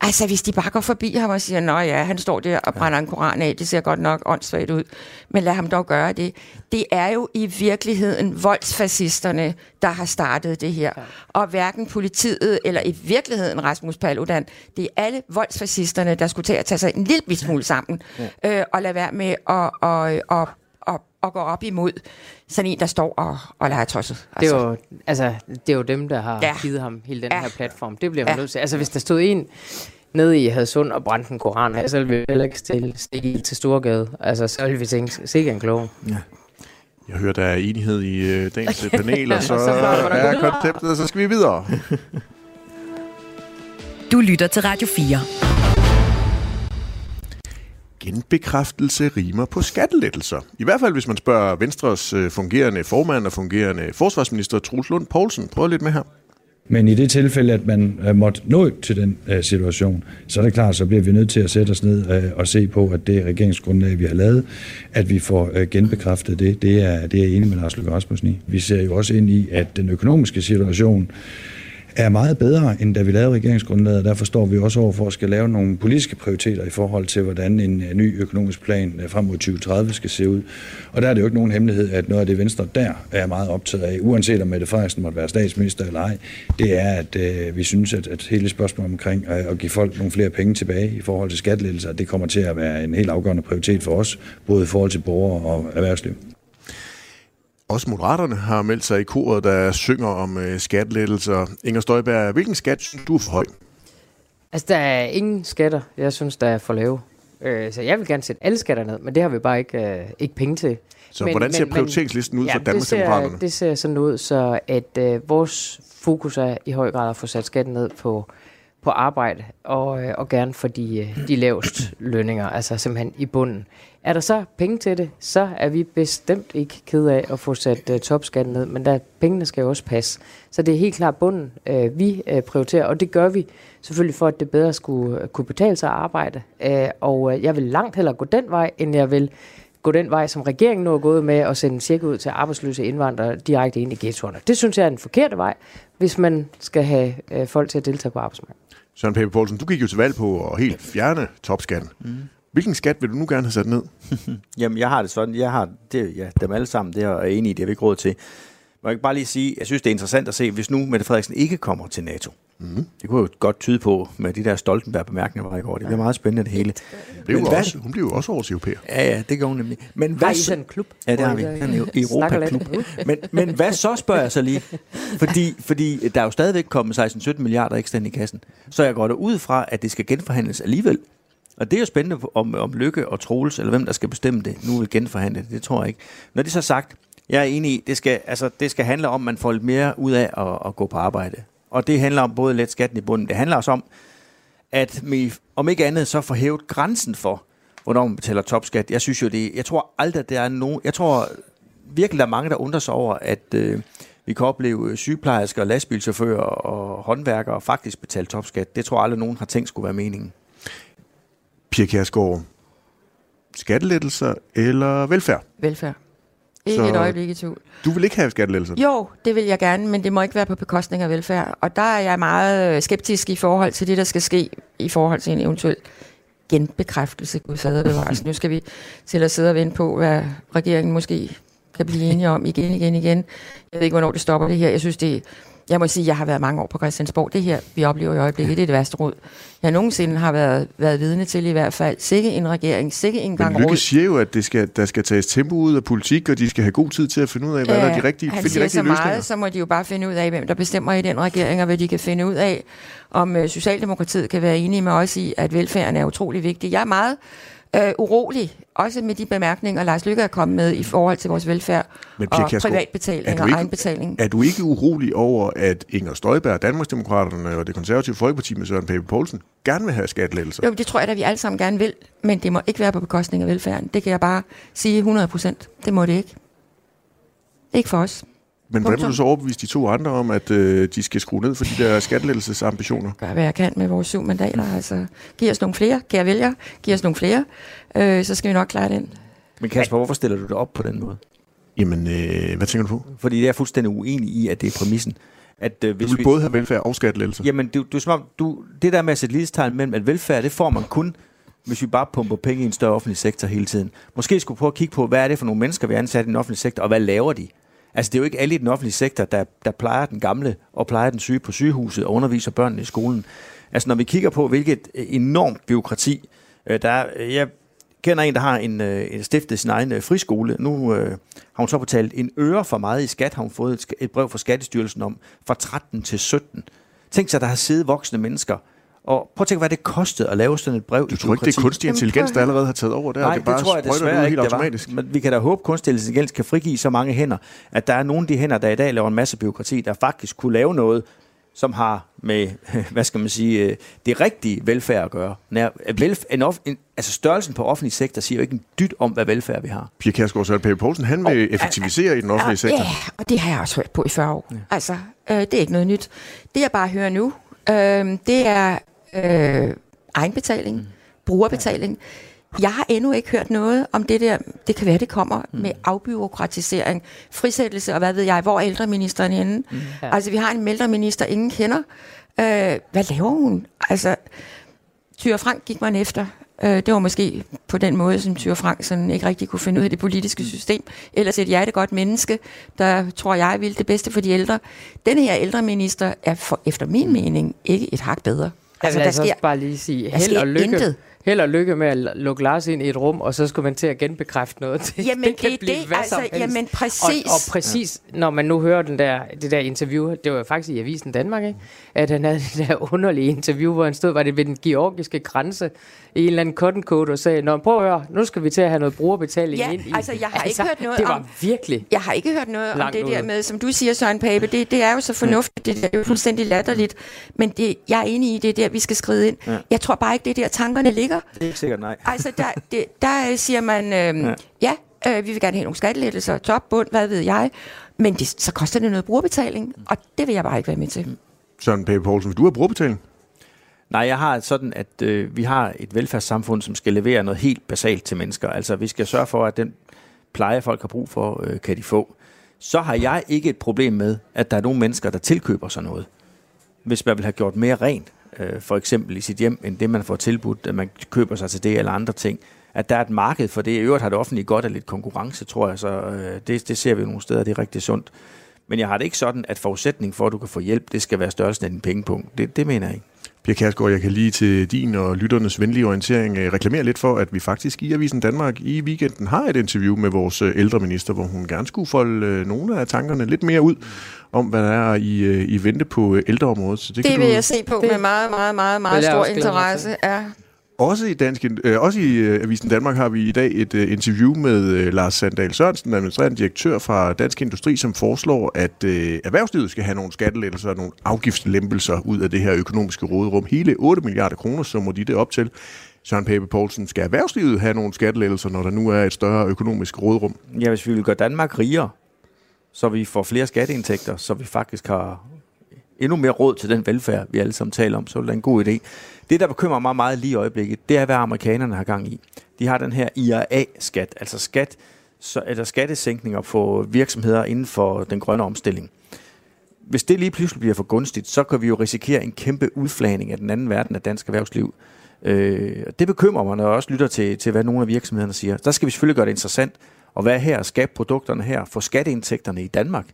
Altså, hvis de bare går forbi ham og siger, nå ja, han står der og brænder en koran af, det ser godt nok åndssvagt ud, men lad ham dog gøre det. Det er jo i virkeligheden voldsfascisterne, der har startet det her. Og hverken politiet eller i virkeligheden Rasmus Paludan, det er alle voldsfascisterne, der skulle til at tage sig en lille smule sammen øh, og lade være med at, og, og, og, og gå op imod sådan en, der står og, og leger tosset. Det er, jo, altså, det er jo dem, der har Ja. ja. givet ham hele den Ja. ja. her platform. Det bliver man Ja. ja. nødt til. Altså, hvis der stod en nede i Hadsund og brændte en koran af, så ville vi heller ikke stille stikke til Storgade. Altså, så ville vi tænke, sikke en klog. Jeg hører, der er enighed i øh, dagens øh, panel, og så Så er konceptet, og så skal vi videre. Du lytter til Radio 4. Genbekræftelse rimer på skattelettelser. I hvert fald, hvis man spørger Venstres øh, fungerende formand og fungerende forsvarsminister Truls Lund Poulsen. Prøv lidt med her. Men i det tilfælde, at man øh, måtte nå til den øh, situation, så er det klart, så bliver vi nødt til at sætte os ned og se på, at det regeringsgrundlag, vi har lavet, at vi får genbekræftet det. Det er, det er jeg enig med Lars Løkke Rasmussen i. Vi ser jo også ind i, at den økonomiske situation er meget bedre, end da vi lavede regeringsgrundlaget. Derfor står vi også over for at skal lave nogle politiske prioriteter i forhold til, hvordan en øh, ny økonomisk plan øh, frem mod 2030 skal se ud. Og der er det jo ikke nogen hemmelighed, at noget af det Venstre der er meget optaget af, uanset om Mette Frederiksen måtte være statsminister eller ej, det er, at øh, vi synes, at, at hele spørgsmålet omkring øh, at give folk nogle flere penge tilbage i forhold til skattelettelser, det kommer til at være en helt afgørende prioritet for os, både i forhold til borgere og erhvervsliv. Også Moderaterne har meldt sig i koret, der synger om øh, skattelettelser. Inger Støjberg, hvilken skat synes du er for høj? Altså, der er ingen skatter, jeg synes, der er for lave. Øh, så jeg vil gerne sætte alle skatter ned, men det har vi bare ikke, øh, ikke penge til. Så hvordan ser prioriteringslisten ud for det Danmarksdemokraterne? ser, det ser sådan ud, så at øh, vores fokus er i høj grad at få sat skatten ned på, på arbejde, og, øh, og gerne for de, øh, de lavest lønninger, altså simpelthen i bunden. Er der så penge til det, så er vi bestemt ikke ked af at få sat uh, topskatten ned, men der, pengene skal jo også passe. Så det er helt klart bunden, uh, vi uh, prioriterer, og det gør vi selvfølgelig for, at det bedre skulle uh, kunne betale sig at arbejde. Uh, og uh, jeg vil langt hellere gå den vej, end jeg vil gå den vej, som regeringen nu er gået med, at sende en check ud til arbejdsløse indvandrere direkte ind i ghettoerne. Det synes jeg er den forkerte vej, hvis man skal have uh, folk til at deltage på arbejdsmarkedet. Søren Pape Poulsen, du gik jo til valg på at helt fjerne topskatten. Mm. Hvilken skat vil du nu gerne have sat ned? Jamen, jeg har det sådan, jeg har det, ja, dem alle sammen, det er jeg enig i, det har vi ikke råd til. Må jeg ikke bare lige sige, jeg synes, det er interessant at se, hvis nu Mette Frederiksen ikke kommer til NATO. Mm. Det kunne jo godt tyde på, med de der Stoltenberg-bemærkninger, der var i går. Det bliver meget spændende, det hele. Hun blev, Men jo hvad- også, hun blev jo også årets europæer. Ja, ja, det gør hun nemlig. Men Har hvad I så- sådan en klub? Ja, det har I vi. er snakker lidt? Europa-klub. Men, men hvad så, spørger jeg så lige? Fordi, fordi der er jo stadigvæk kommet 16-17 milliarder ekstra ind i kassen. Så jeg går da ud fra, at det skal genforhandles alligevel. Og det er jo spændende, om, om Lykke og Troels, eller hvem der skal bestemme det, nu vil genforhandle det. Det tror jeg ikke. Når det er så sagt, jeg er enig i, det skal, altså, det skal handle om, at man får lidt mere ud af at, at gå på arbejde. Og det handler om både let skatten i bunden. Det handler også om, at vi, om ikke andet, så får hævet grænsen for, hvornår man betaler topskat. Jeg synes jo, det, jeg tror aldrig, at der er nogen, jeg tror virkelig, der er mange, der undrer sig over, at øh, vi kan opleve øh, sygeplejersker, lastbilchauffører og håndværkere faktisk betale topskat. Det tror jeg aldrig, nogen har tænkt skulle være meningen. Pia Kjærsgaard, skattelettelser eller velfærd? Velfærd. Ikke Så- et øjeblik i tvivl. Du vil ikke have skattelettelser? Jo, det vil jeg gerne, men det må ikke være på bekostning af velfærd. Og der er jeg meget øh, skeptisk i forhold til det, der skal ske i forhold til en eventuel genbekræftelse. Gud fader bevares. Nu skal vi til at sidde og vente på, hvad regeringen måske kan blive enige om igen, igen, igen. Jeg ved ikke, hvornår det stopper det her. Jeg synes, det jeg må sige, jeg har været mange år på Christiansborg. Det her, vi oplever i øjeblikket, det er det værste råd. Jeg nogensinde har været, været vidne til i hvert fald. Sikke en regering, sikke en gang Men Lykke siger jo, at det skal, der skal tages tempo ud af politik, og de skal have god tid til at finde ud af, hvad der er de rigtige, han finde de rigtige så løsninger. meget, så må de jo bare finde ud af, hvem der bestemmer i den regering, og hvad de kan finde ud af, om øh, Socialdemokratiet kan være enige med os i, at velfærden er utrolig vigtig. Jeg er meget øh, urolig, også med de bemærkninger, Lars Lykke er kommet med i forhold til vores velfærd Men og Kjærsgaard, privatbetaling du og ikke- egenbetaling. Er du ikke urolig over, at Inger Støjberg, Danmarksdemokraterne og det konservative folkeparti med Søren Pape Poulsen gerne vil have skattelettelser? Jo, det tror jeg da, vi alle sammen gerne vil, men det må ikke være på bekostning af velfærden. Det kan jeg bare sige 100 procent. Det må det ikke. Ikke for os. Men hvordan vil du så overbevise de to andre om, at øh, de skal skrue ned for de der skattelettelsesambitioner? gør, hvad jeg kan med vores syv mandater. Altså, giv os nogle flere, kære vælgere. Giv os nogle flere, øh, så skal vi nok klare den. Men Kasper, hvorfor stiller du det op på den måde? Jamen, øh, hvad tænker du på? Fordi det er fuldstændig uenig i, at det er præmissen. at øh, Du hvis vil vi, både have velfærd og skattelettelser. Jamen, du, du, er som om, du, det der med at sætte lighedstegn mellem, at velfærd, det får man kun, hvis vi bare pumper penge i en større offentlig sektor hele tiden. Måske skulle vi prøve at kigge på, hvad er det for nogle mennesker, vi er ansat i den offentlige sektor, og hvad laver de? Altså, det er jo ikke alle i den offentlige sektor, der, der plejer den gamle og plejer den syge på sygehuset og underviser børnene i skolen. Altså, når vi kigger på, hvilket enormt byråkrati, øh, der er, jeg kender en, der har en, øh, en stiftet sin egen øh, friskole. Nu øh, har hun så betalt en øre for meget i skat, har hun fået et, et brev fra Skattestyrelsen om, fra 13 til 17. Tænk sig, at der har siddet voksne mennesker, og prøv at tænke, hvad det kostede at lave sådan et brev Du tror ikke, det er kunstig intelligens, der allerede har taget over der? Nej, det, bare det tror jeg desværre ud ikke, helt var. automatisk? Men vi kan da håbe, at kunstig intelligens kan frigive så mange hænder, at der er nogle af de hænder, der i dag laver en masse byråkrati, der faktisk kunne lave noget, som har med, hvad skal man sige, øh, det rigtige velfærd at gøre. Nær, velf, en off, en, altså størrelsen på offentlig sektor siger jo ikke en dyt om, hvad velfærd vi har. Pia Kærsgaard Søren Pape Poulsen, han vil effektivisere i den offentlige sektor. Ja, og det har jeg også hørt på i 40 år. Ja. Altså, øh, det er ikke noget nyt. Det jeg bare hører nu, øh, det er øh, egenbetaling, mm. brugerbetaling. Jeg har endnu ikke hørt noget om det der, det kan være, det kommer mm. med afbyråkratisering, frisættelse og hvad ved jeg, hvor er ældreministeren henne? Mm. Ja. Altså, vi har en ældreminister, ingen kender. Øh, hvad laver hun? Altså, Tyre Frank gik man efter. Øh, det var måske på den måde, som Tyre Frank sådan ikke rigtig kunne finde ud af det politiske system. Ellers et hjertegodt menneske, der tror jeg vil det bedste for de ældre. Denne her ældreminister er for, efter min mening ikke et hak bedre. Altså, der altså også bare lige sige, der held sker og lykke. intet. Held og lykke med at lukke Lars ind i et rum, og så skulle man til at genbekræfte noget. Det, Jamen, det kan det er blive det, hvad altså, som helst. jamen, præcis. Og, og præcis, ja. når man nu hører den der, det der interview, det var jo faktisk i Avisen Danmark, ikke? at han havde det der underlige interview, hvor han stod, var det ved den georgiske grænse, i en eller anden cotton coat, og sagde, Nå, prøv at høre, nu skal vi til at have noget brugerbetaling Ja, ind i. altså, jeg har ikke hørt noget Det var om- virkelig Jeg har ikke hørt noget om det der ude. med, som du siger, Søren Pape, det, det er jo så fornuftigt, det er jo fuldstændig latterligt, men det, jeg er enig i, det er der, vi skal skride ind. Ja. Jeg tror bare ikke, det er der, tankerne ligger. Det er ikke sikkert nej. Altså, der, det, der øh, siger man, øhm, ja, ja øh, vi vil gerne have nogle skattelettelser, top, bund, hvad ved jeg, men det, så koster det noget brugerbetaling, og det vil jeg bare ikke være med til. Søren Pape Poulsen, hvis du har brugerbetaling, Nej, jeg har sådan, at øh, vi har et velfærdssamfund, som skal levere noget helt basalt til mennesker. Altså, vi skal sørge for, at den pleje, folk har brug for, øh, kan de få. Så har jeg ikke et problem med, at der er nogle mennesker, der tilkøber sig noget. Hvis man vil have gjort mere rent, øh, for eksempel i sit hjem, end det, man får tilbudt, at man køber sig til det eller andre ting. At der er et marked for det. I øvrigt har det offentlige godt af lidt konkurrence, tror jeg, så øh, det, det ser vi jo nogle steder, det er rigtig sundt. Men jeg har det ikke sådan, at forudsætning for, at du kan få hjælp, det skal være størrelsen af din pengepunkt. Det, det mener jeg ikke. Pia Kærsgaard, jeg kan lige til din og lytternes venlige orientering øh, reklamere lidt for, at vi faktisk i Avisen Danmark i weekenden har et interview med vores øh, ældre ældreminister, hvor hun gerne skulle folde øh, nogle af tankerne lidt mere ud om, hvad der er i, øh, i vente på øh, ældreområdet. Så Det, kan det du vil jeg se på Det med meget, meget, meget, meget stor interesse. Ja. Også i, dansk, øh, også i øh, Avisen Danmark har vi i dag et øh, interview med øh, Lars Sandal Sørensen, administrerende direktør fra Dansk Industri, som foreslår, at øh, erhvervslivet skal have nogle skattelettelser og nogle afgiftslempelser ud af det her økonomiske råderum. Hele 8 milliarder kroner, så må de det op til. Søren Pape Poulsen, skal erhvervslivet have nogle skattelettelser, når der nu er et større økonomisk råderum? Ja, hvis vi vil gøre Danmark rigere, så vi får flere skatteindtægter, så vi faktisk har endnu mere råd til den velfærd, vi alle sammen taler om, så er det en god idé. Det, der bekymrer mig meget lige i øjeblikket, det er, hvad amerikanerne har gang i. De har den her IRA-skat, altså skat, så, eller skattesænkninger på virksomheder inden for den grønne omstilling. Hvis det lige pludselig bliver for gunstigt, så kan vi jo risikere en kæmpe udflagning af den anden verden af dansk erhvervsliv. Øh, det bekymrer mig, når jeg også lytter til, til, hvad nogle af virksomhederne siger. Der skal vi selvfølgelig gøre det interessant at være her og skabe produkterne her, få skatteindtægterne i Danmark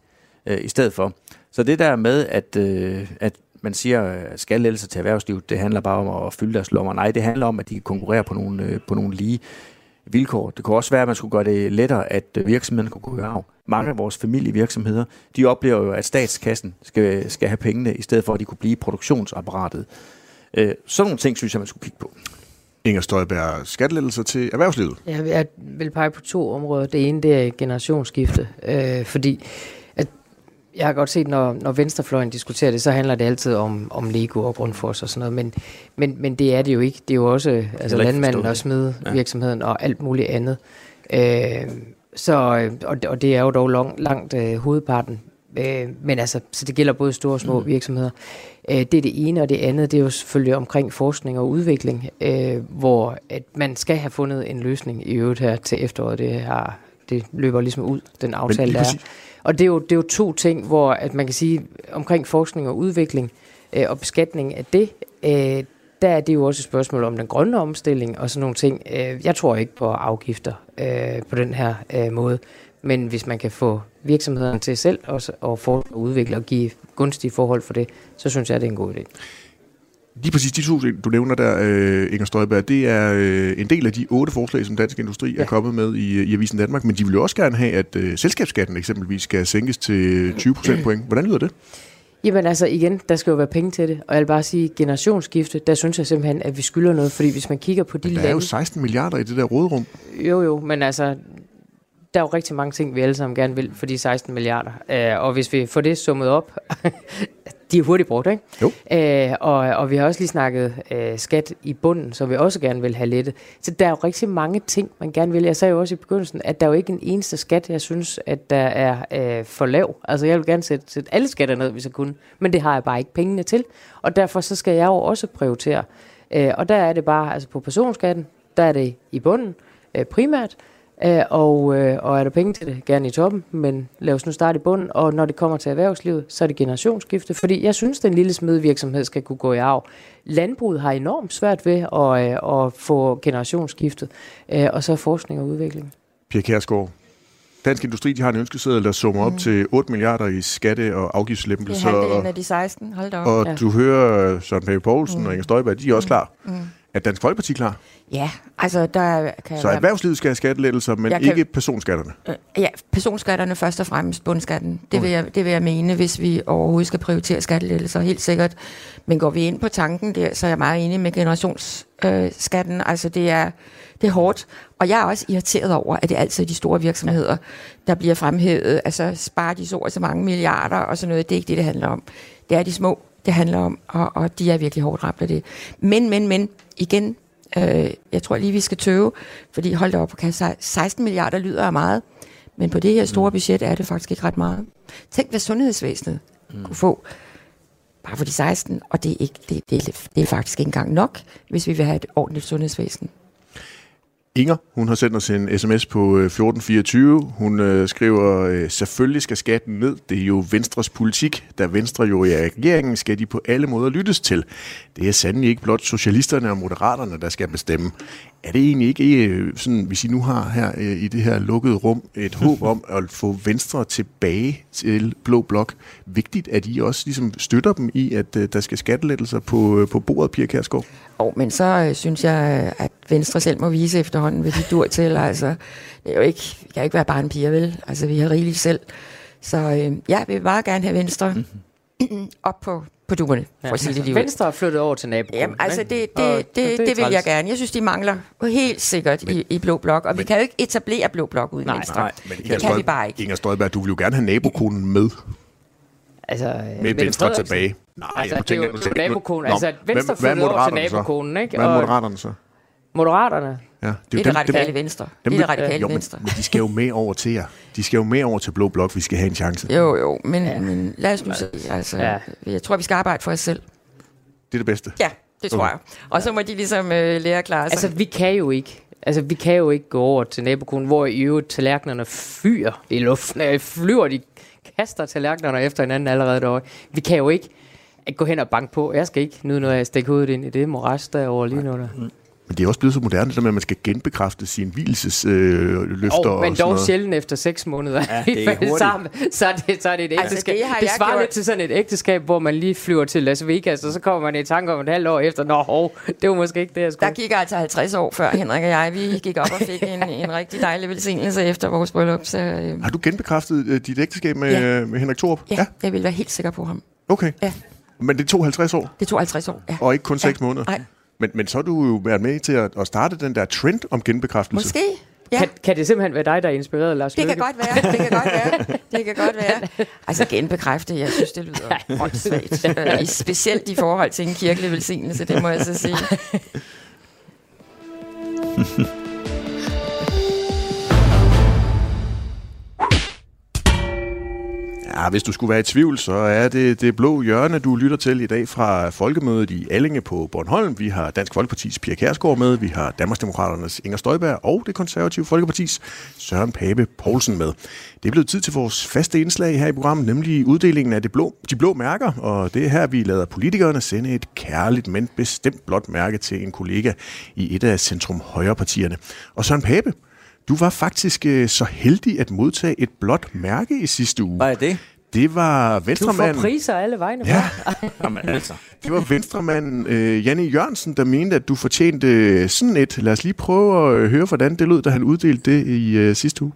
øh, i stedet for. Så det der med, at, øh, at man siger, at skattelettelser til erhvervslivet, det handler bare om at fylde deres lommer. Nej, det handler om, at de kan konkurrere på nogle, øh, på nogle lige vilkår. Det kunne også være, at man skulle gøre det lettere, at øh, virksomhederne kunne gå i arv. Mange af vores familievirksomheder, de oplever jo, at statskassen skal, skal have pengene, i stedet for, at de kunne blive produktionsapparatet. Øh, sådan nogle ting, synes jeg, man skulle kigge på. Inger Støjberg, skattelettelser til erhvervslivet. Jeg vil, jeg vil pege på to områder. Det ene, det er generationsskifte, øh, fordi at jeg har godt set, når, når venstrefløjen diskuterer det, så handler det altid om, om Lego og Grundfos og sådan noget, men, men, men det er det jo ikke. Det er jo også altså landmanden og smedevirksomheden ja. og alt muligt andet. Øh, så, og, og det er jo dog lang, langt øh, hovedparten. Øh, men altså, så det gælder både store og små mm. virksomheder. Øh, det er det ene, og det andet, det er jo selvfølgelig omkring forskning og udvikling, øh, hvor at man skal have fundet en løsning i øvrigt her til efteråret. Det har, det løber ligesom ud, den aftale, der er. Og det er, jo, det er jo to ting, hvor at man kan sige, omkring forskning og udvikling øh, og beskatning af det, øh, der er det jo også et spørgsmål om den grønne omstilling og sådan nogle ting. Øh, jeg tror ikke på afgifter øh, på den her øh, måde, men hvis man kan få virksomhederne til selv også at få og udvikle og give gunstige forhold for det, så synes jeg, det er en god idé. Lige præcis de to du nævner der, øh, Inger Støjberg, det er øh, en del af de otte forslag, som Dansk Industri ja. er kommet med i, i Avisen Danmark, men de vil jo også gerne have, at øh, selskabsskatten eksempelvis skal sænkes til 20 procentpoint. Hvordan lyder det? Jamen altså igen, der skal jo være penge til det, og jeg vil bare sige, generationsskifte, der synes jeg simpelthen, at vi skylder noget, fordi hvis man kigger på de Der er lande... jo 16 milliarder i det der råderum. Jo, jo, men altså, der er jo rigtig mange ting, vi alle sammen gerne vil for de 16 milliarder. Øh, og hvis vi får det summet op, de er hurtigt brugt, ikke? Jo. Øh, og, og vi har også lige snakket øh, skat i bunden, så vi også gerne vil have lettet. Så der er jo rigtig mange ting, man gerne vil. Jeg sagde jo også i begyndelsen, at der er jo ikke en eneste skat, jeg synes, at der er øh, for lav. Altså jeg vil gerne sætte, sætte alle skatter ned, hvis jeg kunne, men det har jeg bare ikke pengene til. Og derfor så skal jeg jo også prioritere. Øh, og der er det bare, altså på personskatten, der er det i bunden øh, primært, Øh, og, øh, og er der penge til det, gerne i toppen, men lad os nu starte i bunden. Og når det kommer til erhvervslivet, så er det generationsskifte. Fordi jeg synes, den lille smedvirksomhed skal kunne gå i arv. Landbruget har enormt svært ved at, øh, at få generationsskiftet. Øh, og så forskning og udvikling. Pia Kærsgaard, Dansk Industri de har en ønskeseddel, der summer op til 8 milliarder i skatte- og Det er afgiftslempelser. halvdelen Og, af de 16. Hold da op. og Ja. du hører Søren Pape Poulsen og Inger Støjberg, de er også klar. Mm. Er Dansk Folkeparti klar? Ja, altså der kan Så være- erhvervslivet skal have skattelettelser, men Jeg kan- ikke personskatterne. Øh, Ja, personskatterne først og fremmest, bundskatten. Det vil, jeg, det vil jeg mene, hvis vi overhovedet skal prioritere skattelettelser, helt sikkert. Men går vi ind på tanken der, så er jeg meget enig med generationsskatten. Øh, altså det er, det er hårdt. Og jeg er også irriteret over, at det er altid de store virksomheder, der bliver fremhævet. Altså sparer de så og så mange milliarder og sådan noget. Det er ikke det, det handler om. Det er de små, det handler om, og, og de er virkelig hårdt ramt af det. Men, men, men, igen, øh, jeg tror lige, vi skal tøve, fordi hold da op, kan se- 16 milliarder lyder af meget, men på det her store budget er det faktisk ikke ret meget. Tænk, hvad sundhedsvæsenet mm. kunne få bare for de 16, og det er, ikke, det, det, det er faktisk ikke engang nok, hvis vi vil have et ordentligt sundhedsvæsen. Inger, hun har sendt os en sms på øh, 1424. Hun øh, skriver, øh, selvfølgelig skal skatten ned. Det er jo Venstres politik. Da Venstre jo er i regeringen, skal de på alle måder lyttes til. Det er sandelig ikke blot socialisterne og moderaterne, der skal bestemme. Er det egentlig ikke, øh, sådan, hvis I nu har her øh, i det her lukkede rum, et håb om at få Venstre tilbage til Blå Blok, vigtigt, at I også ligesom støtter dem i, at øh, der skal skattelettelser på, på bordet, Pia Kærsgaard? Og, men så øh, synes jeg, at Venstre selv må vise efterhånden, hvad de dur til. Altså, det er jo ikke, vi kan jo ikke være bare en piger, vel? Altså, vi har rigeligt selv. Så øh, ja, vi vil bare gerne have Venstre op på, på duerne, for at sige det lige. Venstre er flyttet over til naboen. Jamen, altså, det, og det, det, er det, det vil træls. jeg gerne. Jeg synes, de mangler helt sikkert i, i Blå Blok. Og vi kan jo ikke etablere Blå Blok uden Nej, Venstre. nej. Men Det kan vi bare ikke. Inger Støjberg, du vil jo gerne have nabokonen med. Altså, øh, med Venstre tilbage. Nej, Altså, jeg det er jo- tænker, det er jo nabokonen. Altså, Venstre flyttede over til nabokonen, ikke? Hvad er Moderaterne så? Moderaterne. Ja, Det er det dem- radikale dem- Venstre. dem Det er det radikale jo, men, Venstre. Men de skal jo med over til jer. De skal jo med over til Blå Blok, vi skal have en chance. Jo, jo, men, ja. men lad os nu se. Altså, Ja. Jeg tror, vi skal arbejde for os selv. Det er det bedste. Ja, det tror Okay. jeg. Og så må de ligesom øh, lære at klare sig. Altså, vi kan jo ikke. Altså, vi kan jo ikke gå over til nabokonen, hvor i øvrigt tallerkenerne fyrer i luften. Øh, flyver, de kaster tallerkenerne efter hinanden allerede derovre. Vi kan jo ikke at gå hen og banke på. Jeg skal ikke nyde noget af at stikke hovedet ind i det moras derovre lige nu. Der. Men det er også blevet så moderne, at man skal genbekræfte sine hvielsesløfter øh, løfter Oh, og men sådan dog noget. sjældent efter seks måneder. Ja, det er hurtigt. så, så, er det, så er det et Altså, ægteskab. det har det jeg svarer gjort. lidt til sådan et ægteskab, hvor man lige flyver til Las Vegas, og så kommer man i tanke om et halvt år efter, nå, hov, det var måske ikke det, jeg skulle. Der gik altså 50 år før Henrik og jeg, vi gik op og fik en, en rigtig dejlig velsignelse efter vores bryllup. Så øh, Har du genbekræftet øh, dit ægteskab med, Ja. ja. med Henrik Thorup? ja, jeg vil være helt sikker på ham. Okay. Ja. Men det tog 50 år, Det tog 50 år. Ja. og ikke kun 6 Ja. måneder. Nej, Men, men så har du jo været med til at, at starte den der trend om genbekræftelse. måske. Ja. Kan, kan det simpelthen være dig, der er inspireret Lars Det kan godt være, det kan godt være, det kan godt være. Altså genbekræfte, jeg synes, det lyder åndssvagt. I- Specielt i forhold til en kirkelig velsignelse, det må jeg så sige. Ja, hvis du skulle være i tvivl, så er det det blå hjørne, du lytter til i dag fra Folkemødet i Allinge på Bornholm. Vi har Dansk Folkepartis Pia Kærsgaard med, vi har Danmarksdemokraternes Inger Støjberg og det konservative Folkepartis Søren Pape Poulsen med. Det er blevet tid til vores faste indslag her i programmet, nemlig uddelingen af det blå, de blå mærker, og det er her, vi lader politikerne sende et kærligt, men bestemt blåt mærke til en kollega i et af centrum højre partierne. Og Søren Pape, du var faktisk øh, så heldig at modtage et blåt mærke i sidste uge. Hvad er det? Det var Du får venstremanden... priser alle vegne. Ja, Jamen altså. det var venstremanden øh, Janne Jørgensen, der mente, at du fortjente øh, sådan et. Lad os lige prøve at øh, høre, hvordan det lød, da han uddelte det i øh, sidste uge.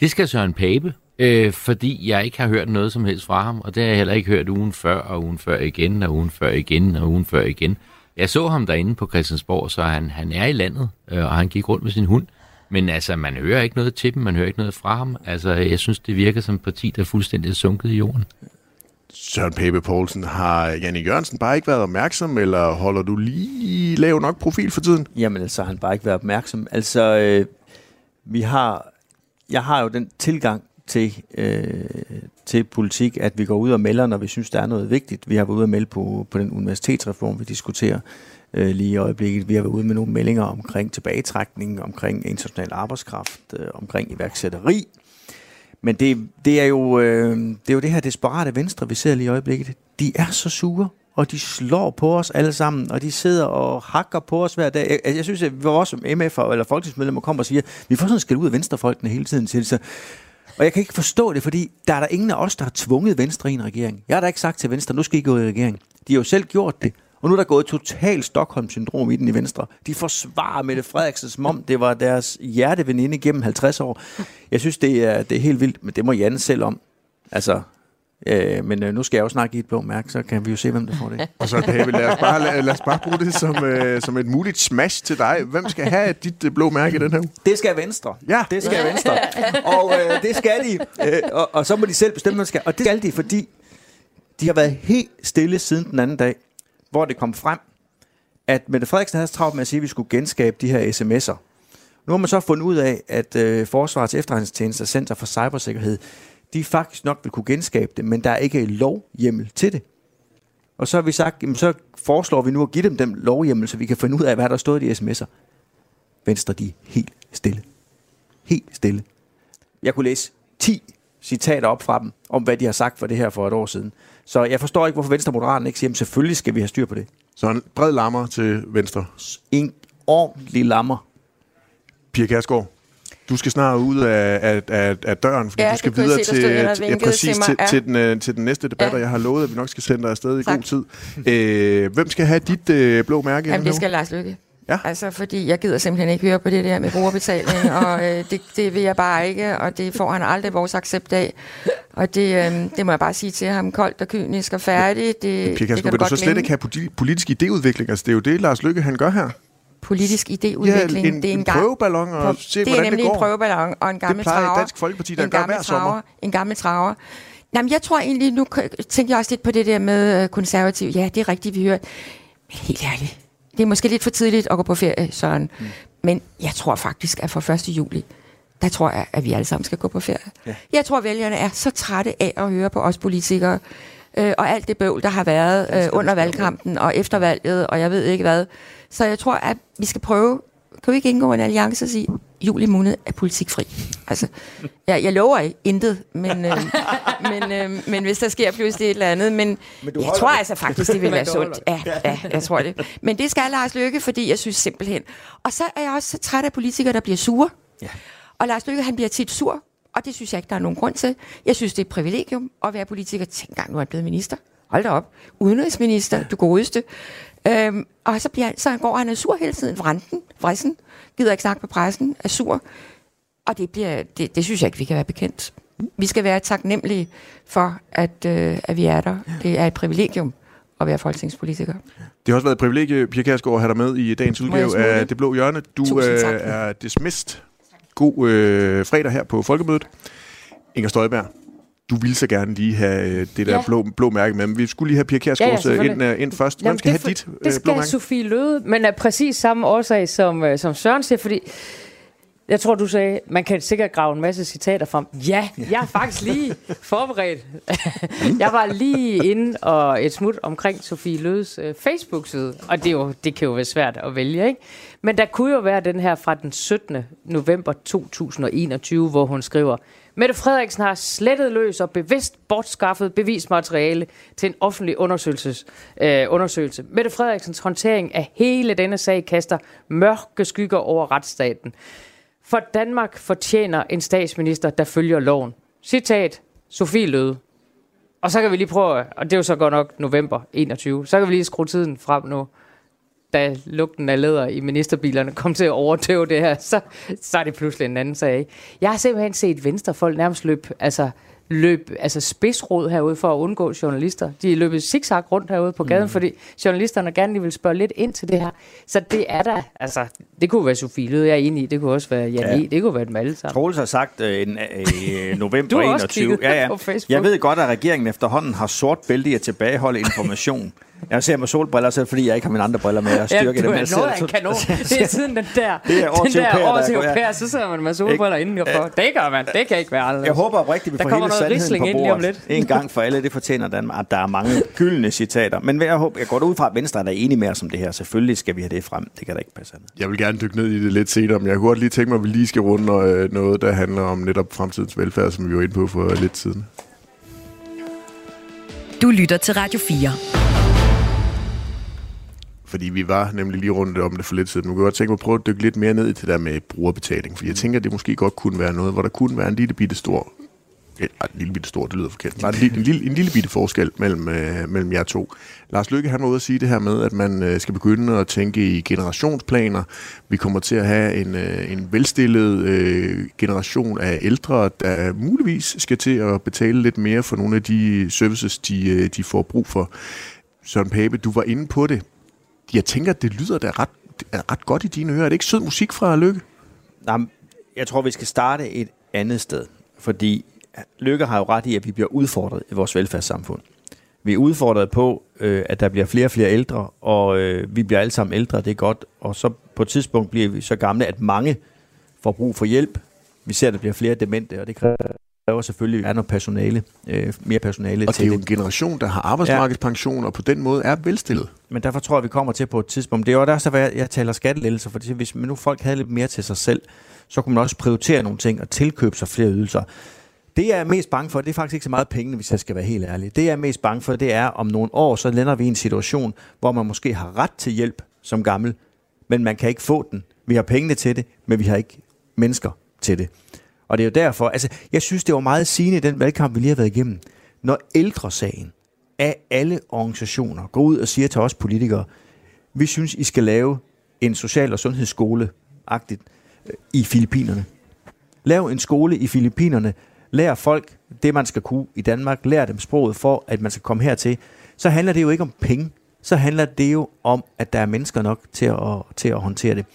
Det skal Søren Pape, øh, fordi jeg ikke har hørt noget som helst fra ham, og det har jeg heller ikke hørt ugen før, og ugen før igen, og ugen før igen, og ugen før igen. Jeg så ham derinde på Christiansborg, så han, han er i landet, øh, og han gik rundt med sin hund. Men altså, man hører ikke noget til dem, man hører ikke noget fra ham. Altså, jeg synes, det virker som et parti, der er fuldstændig sunket i jorden. Søren Pape Poulsen, har Janne Jørgensen bare ikke været opmærksom, eller holder du lige lav nok profil for tiden? Jamen altså, har han bare ikke været opmærksom. Altså, øh, vi har, jeg har jo den tilgang til, øh, til politik, at vi går ud og melder, når vi synes, der er noget vigtigt. Vi har været ude og melde på, på den universitetsreform, vi diskuterer øh, lige i øjeblikket. Vi har været ude med nogle meldinger omkring tilbagetrækning, omkring international arbejdskraft, øh, omkring iværksætteri. Men det, det, er jo, øh, det er jo det her desperate venstre, vi ser lige i øjeblikket. De er så sure, og de slår på os alle sammen, og de sidder og hakker på os hver dag. Jeg, jeg synes, at vores MF'er eller folketingsmedlemmer kommer og siger, vi får sådan skal ud af venstrefolkene hele tiden, til så. Og jeg kan ikke forstå det, fordi der er der ingen af os, der har tvunget Venstre i en regering. Jeg har da ikke sagt til Venstre, nu skal I gå i regering. De har jo selv gjort det. Og nu er der gået totalt Stockholm-syndrom i den i Venstre. De forsvarer Mette Frederiksen, som om det var deres hjerteveninde gennem 50 år. Jeg synes, det er, det er helt vildt, men det må Janne selv om. Altså, øh, men øh, nu skal jeg jo snakke i et blå mærke, så kan vi jo se, hvem der får det. Og så Pape, lad os bare, lad, lad os bare bruge det som, øh, som et muligt smash til dig. Hvem skal have dit øh, blå mærke i den her uge? Det skal Venstre. Ja. Det skal Venstre. Og øh, det skal de. Øh, og, og så må de selv bestemme, hvad de skal. Og det skal de, fordi de har været helt stille siden den anden dag, hvor det kom frem, at Mette Frederiksen havde travlt med at sige, at vi skulle genskabe de her sms'er. Nu har man så fundet ud af, at øh, Forsvarets efterretningstjeneste og Center for Cybersikkerhed, de faktisk nok vil kunne genskabe det, men der er ikke lovhjemmel til det. Og så har vi sagt, jamen, så foreslår vi nu at give dem den lovhjemmel, så vi kan finde ud af, hvad der stod i de sms'er. Venstre, de er helt stille. Helt stille. Jeg kunne læse 10 citater op fra dem, om hvad de har sagt for det her for et år siden. Så jeg forstår ikke, hvorfor Venstre og Moderaterne ikke siger, at selvfølgelig skal vi have styr på det. Så en bred lammer til venstre. En ordentlig lammer. Pia Kærsgaard, du skal snart ud af, af, af, af døren, fordi Ja, du skal videre se, til, stod til, ja, præcis til ja. til, den, øh, til den næste debat, Ja. og jeg har lovet, at vi nok skal sende dig afsted i Tak. god tid. Øh, hvem skal have dit øh, blå mærke? i Jamen, det skal Lars Lykke. Ja. Altså, fordi jeg gider simpelthen ikke høre på det der med brugerbetaling, og øh, det, det vil jeg bare ikke, og det får han aldrig vores accept af. Og det, øh, det må jeg bare sige til ham, koldt og kynisk og færdig. Det, Pia det Kærsgaard, kan du godt så slet ikke have poli- politisk idéudvikling? Altså, det er jo det, Lars Lykke han gør her. Politisk idéudvikling. Ja, en, det er en, en, prøveballon, og se, det er hvordan det nemlig går. en prøveballon og en gammel plejer traver. Dansk Folkeparti, der gør hver sommer. traver, En gammel traver. Jamen, jeg tror egentlig, nu tænker jeg også lidt på det der med øh, konservativ. Ja, det er rigtigt, vi hører. Men helt ærligt, det er måske lidt for tidligt at gå på ferie, Søren. Mm. Men jeg tror faktisk, at fra 1. juli, der tror jeg, at vi alle sammen skal gå på ferie. Ja. Jeg tror, vælgerne er så trætte af at høre på os politikere, øh, og alt det bøvl, der har været øh, under valgkampen og efter valget, og jeg ved ikke hvad. Så jeg tror, at vi skal prøve, kan vi ikke indgå en alliance og sige, juli måned er politikfri. Altså, jeg, jeg lover ikke intet, men, øh, men, øh, men hvis der sker pludselig et eller andet, men, men jeg tror altså faktisk, det vil være sundt. Ja, ja, jeg tror det. Men det skal Lars Løkke, fordi jeg synes simpelthen. Og så er jeg også så træt af politikere, der bliver sure. Ja. Og Lars Løkke, han bliver tit sur, og det synes jeg ikke, der er nogen grund til. Jeg synes, det er et privilegium at være politiker. Tænk engang, nu er han blevet minister. Hold da op. Udenrigsminister, du godeste. Øhm, og så, bliver, han- så går han sur hele tiden. Vranden, vrissen, gider ikke snakke på pressen, er sur. Og det, bliver, det, det synes jeg ikke, vi kan være bekendt. Vi skal være taknemmelige for, at, øh, at vi er der. Det er et privilegium at være folketingspolitiker. Det har også været et privilegie, Pia Kærsgaard, at have dig med i dagens udgave af Det Blå Hjørne. Du Tusind øh, tak. er dismissed. God øh, fredag her på Folkemødet. Inger Støjberg, du ville så gerne lige have øh, det der Ja. blå, blå mærke med, men vi skulle lige have Pia Kærsgaard Ja, ind, øh, ind først. Hvem Jamen, skal det have for- dit Det øh, skal blå mærke? Sofie Løde, men af præcis samme årsag som, som Søren siger, fordi Jeg tror, du sagde, man kan sikkert grave en masse citater frem. Ja, jeg er faktisk lige forberedt. jeg var lige inde og et smut omkring Sofie Lødes øh, Facebook-side, og det, er jo, det kan jo være svært at vælge, ikke? Men der kunne jo være den her fra den 17. november 2021, hvor hun skriver, Mette Frederiksen har slettet løs og bevidst bortskaffet bevismateriale til en offentlig undersøgelses, øh, undersøgelse. Mette Frederiksens håndtering af hele denne sag kaster mørke skygger over retsstaten. For Danmark fortjener en statsminister, der følger loven. Citat, Sofie Løde. Og så kan vi lige prøve, og det er jo så godt nok november 21, så kan vi lige skrue tiden frem nu da lugten af læder i ministerbilerne kom til at overtøve det her, så, så er det pludselig en anden sag. Ikke? Jeg har simpelthen set venstrefolk nærmest løb, altså, løb altså spidsrod herude for at undgå journalister. De er løbet zigzag rundt herude på gaden, mm. fordi journalisterne gerne lige vil spørge lidt ind til det her. Så det er der, altså, det kunne være Sofie Løde, jeg er enig i, det kunne også være Jan ja. E, det kunne være dem alle sammen. Troels har sagt øh, en, øh, november Du har også 21. kigget Ja, ja. Jeg ved godt, at regeringen efterhånden har sort bælte i at tilbageholde information. Jeg ser med solbriller, er det fordi jeg ikke har mine andre briller med at styrke ja, det. du er jeg noget af en kanon. Det er siden den der, Det er årets den der der ja. europæer, så sidder man med solbriller indenfor. Det gør man, det kan ikke være anderledes. Jeg håber oprigtigt, vi får hele sandheden risling på ind lige om bordet. lidt. En gang for alle, det fortjener Danmark, der er mange gyldne citater. Men jeg, håber, jeg går ud fra, at Venstre er enige med os om det her. Selvfølgelig skal vi have det frem. Det kan da ikke passe andet. Jeg vil gerne dykke ned i det lidt senere, men jeg kunne godt lige tænke mig, at vi lige skal runde øh, noget, der handler om netop fremtidens velfærd, som vi var inde på for lidt siden. Du lytter til Radio 4. Fordi vi var nemlig lige rundt om det for lidt siden. Nu kan jeg godt tænke mig at prøve at dykke lidt mere ned i det der med brugerbetaling. Fordi jeg tænker, at det måske godt kunne være noget, hvor der kunne være en lille bitte stor... Ja, en lille bitte stor, det lyder forkert. Bare en, lille, en, lille, en lille bitte forskel mellem, øh, mellem jer to. Lars Lykke, han var ude at sige det her med, at man øh, skal begynde at tænke i generationsplaner. Vi kommer til at have en, øh, en velstillet øh, generation af ældre, der muligvis skal til at betale lidt mere for nogle af de services, de, øh, de får brug for. Søren Pape, du var inde på det. Jeg tænker, at det lyder da ret, er ret godt i dine ører. Er det ikke sød musik fra Lykke? Jamen, jeg tror, vi skal starte et andet sted. Fordi Lykke har jo ret i, at vi bliver udfordret i vores velfærdssamfund. Vi er udfordret på, øh, at der bliver flere og flere ældre, og øh, vi bliver alle sammen ældre, det er godt. Og så på et tidspunkt bliver vi så gamle, at mange får brug for hjælp. Vi ser, at der bliver flere demente, og det kræver selvfølgelig, er noget personale, øh, mere personale Og det til er jo en generation, der har arbejdsmarkedspension, og på den måde er velstillet. men derfor tror jeg, vi kommer til på et tidspunkt. Det er jo også derfor, jeg, jeg taler skattelettelser, for hvis nu folk havde lidt mere til sig selv, så kunne man også prioritere nogle ting og tilkøbe sig flere ydelser. Det jeg er mest bange for, det er faktisk ikke så meget pengene, hvis jeg skal være helt ærlig. Det jeg er mest bange for, det er, om nogle år, så lander vi i en situation, hvor man måske har ret til hjælp som gammel, men man kan ikke få den. Vi har pengene til det, men vi har ikke mennesker til det. Og det er jo derfor, altså jeg synes, det var meget sigende i den valgkamp, vi lige har været igennem. Når ældresagen af alle organisationer går ud og siger til os politikere, vi synes, I skal lave en social- og sundhedsskole-agtigt øh, i Filippinerne. Lav en skole i Filippinerne. Lær folk det, man skal kunne i Danmark. Lær dem sproget for, at man skal komme hertil. Så handler det jo ikke om penge. Så handler det jo om, at der er mennesker nok til at, til at håndtere det.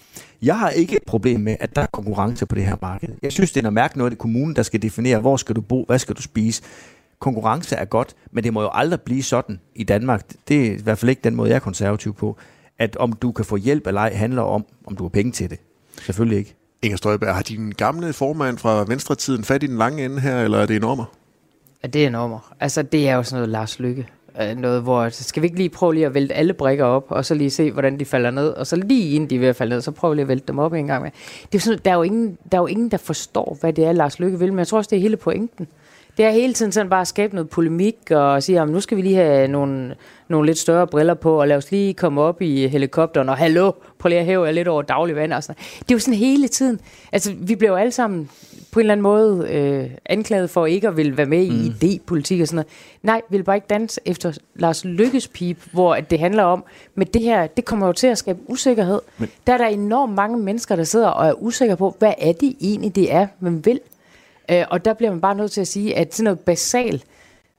Jeg har ikke et problem med, at der er konkurrence på det her marked. Jeg synes, det er noget mærke noget, det er kommunen, der skal definere, hvor skal du bo, hvad skal du spise. Konkurrence er godt, men det må jo aldrig blive sådan i Danmark. Det er i hvert fald ikke den måde, jeg er konservativ på. At om du kan få hjælp eller ej, handler om, om du har penge til det. Selvfølgelig ikke. Inger Støjberg, har din gamle formand fra Venstre-tiden fat i den lange ende her, eller er det enormer? Ja, det er enormer. Altså, det er jo sådan noget Lars Lykke. Øh, noget, hvor altså, skal vi ikke lige prøve lige at vælte alle brikker op, og så lige se, hvordan de falder ned, og så lige inden de er ved at falde ned, så prøve lige at vælte dem op en gang med. Det er sådan, der er jo, ingen, der er jo ingen, der forstår, hvad det er, Lars Lykke vil, men jeg tror også, det er hele pointen. Det er hele tiden sådan bare at skabe noget polemik og sige, at nu skal vi lige have nogle, nogle lidt større briller på, og lad os lige komme op i helikopteren, og hallo, prøv lige at hæve jer lidt over daglig vand og sådan. Det er jo sådan hele tiden. Altså, vi jo alle sammen på en eller anden måde øh, anklaget for ikke at ville være med i mm. idépolitik og sådan noget. Nej, vi vil bare ikke danse efter Lars Lykkes pip, hvor at det handler om, men det her, det kommer jo til at skabe usikkerhed. Men. Der er der enormt mange mennesker, der sidder og er usikre på, hvad er det egentlig, det er, man vil. Øh, og der bliver man bare nødt til at sige, at sådan noget basal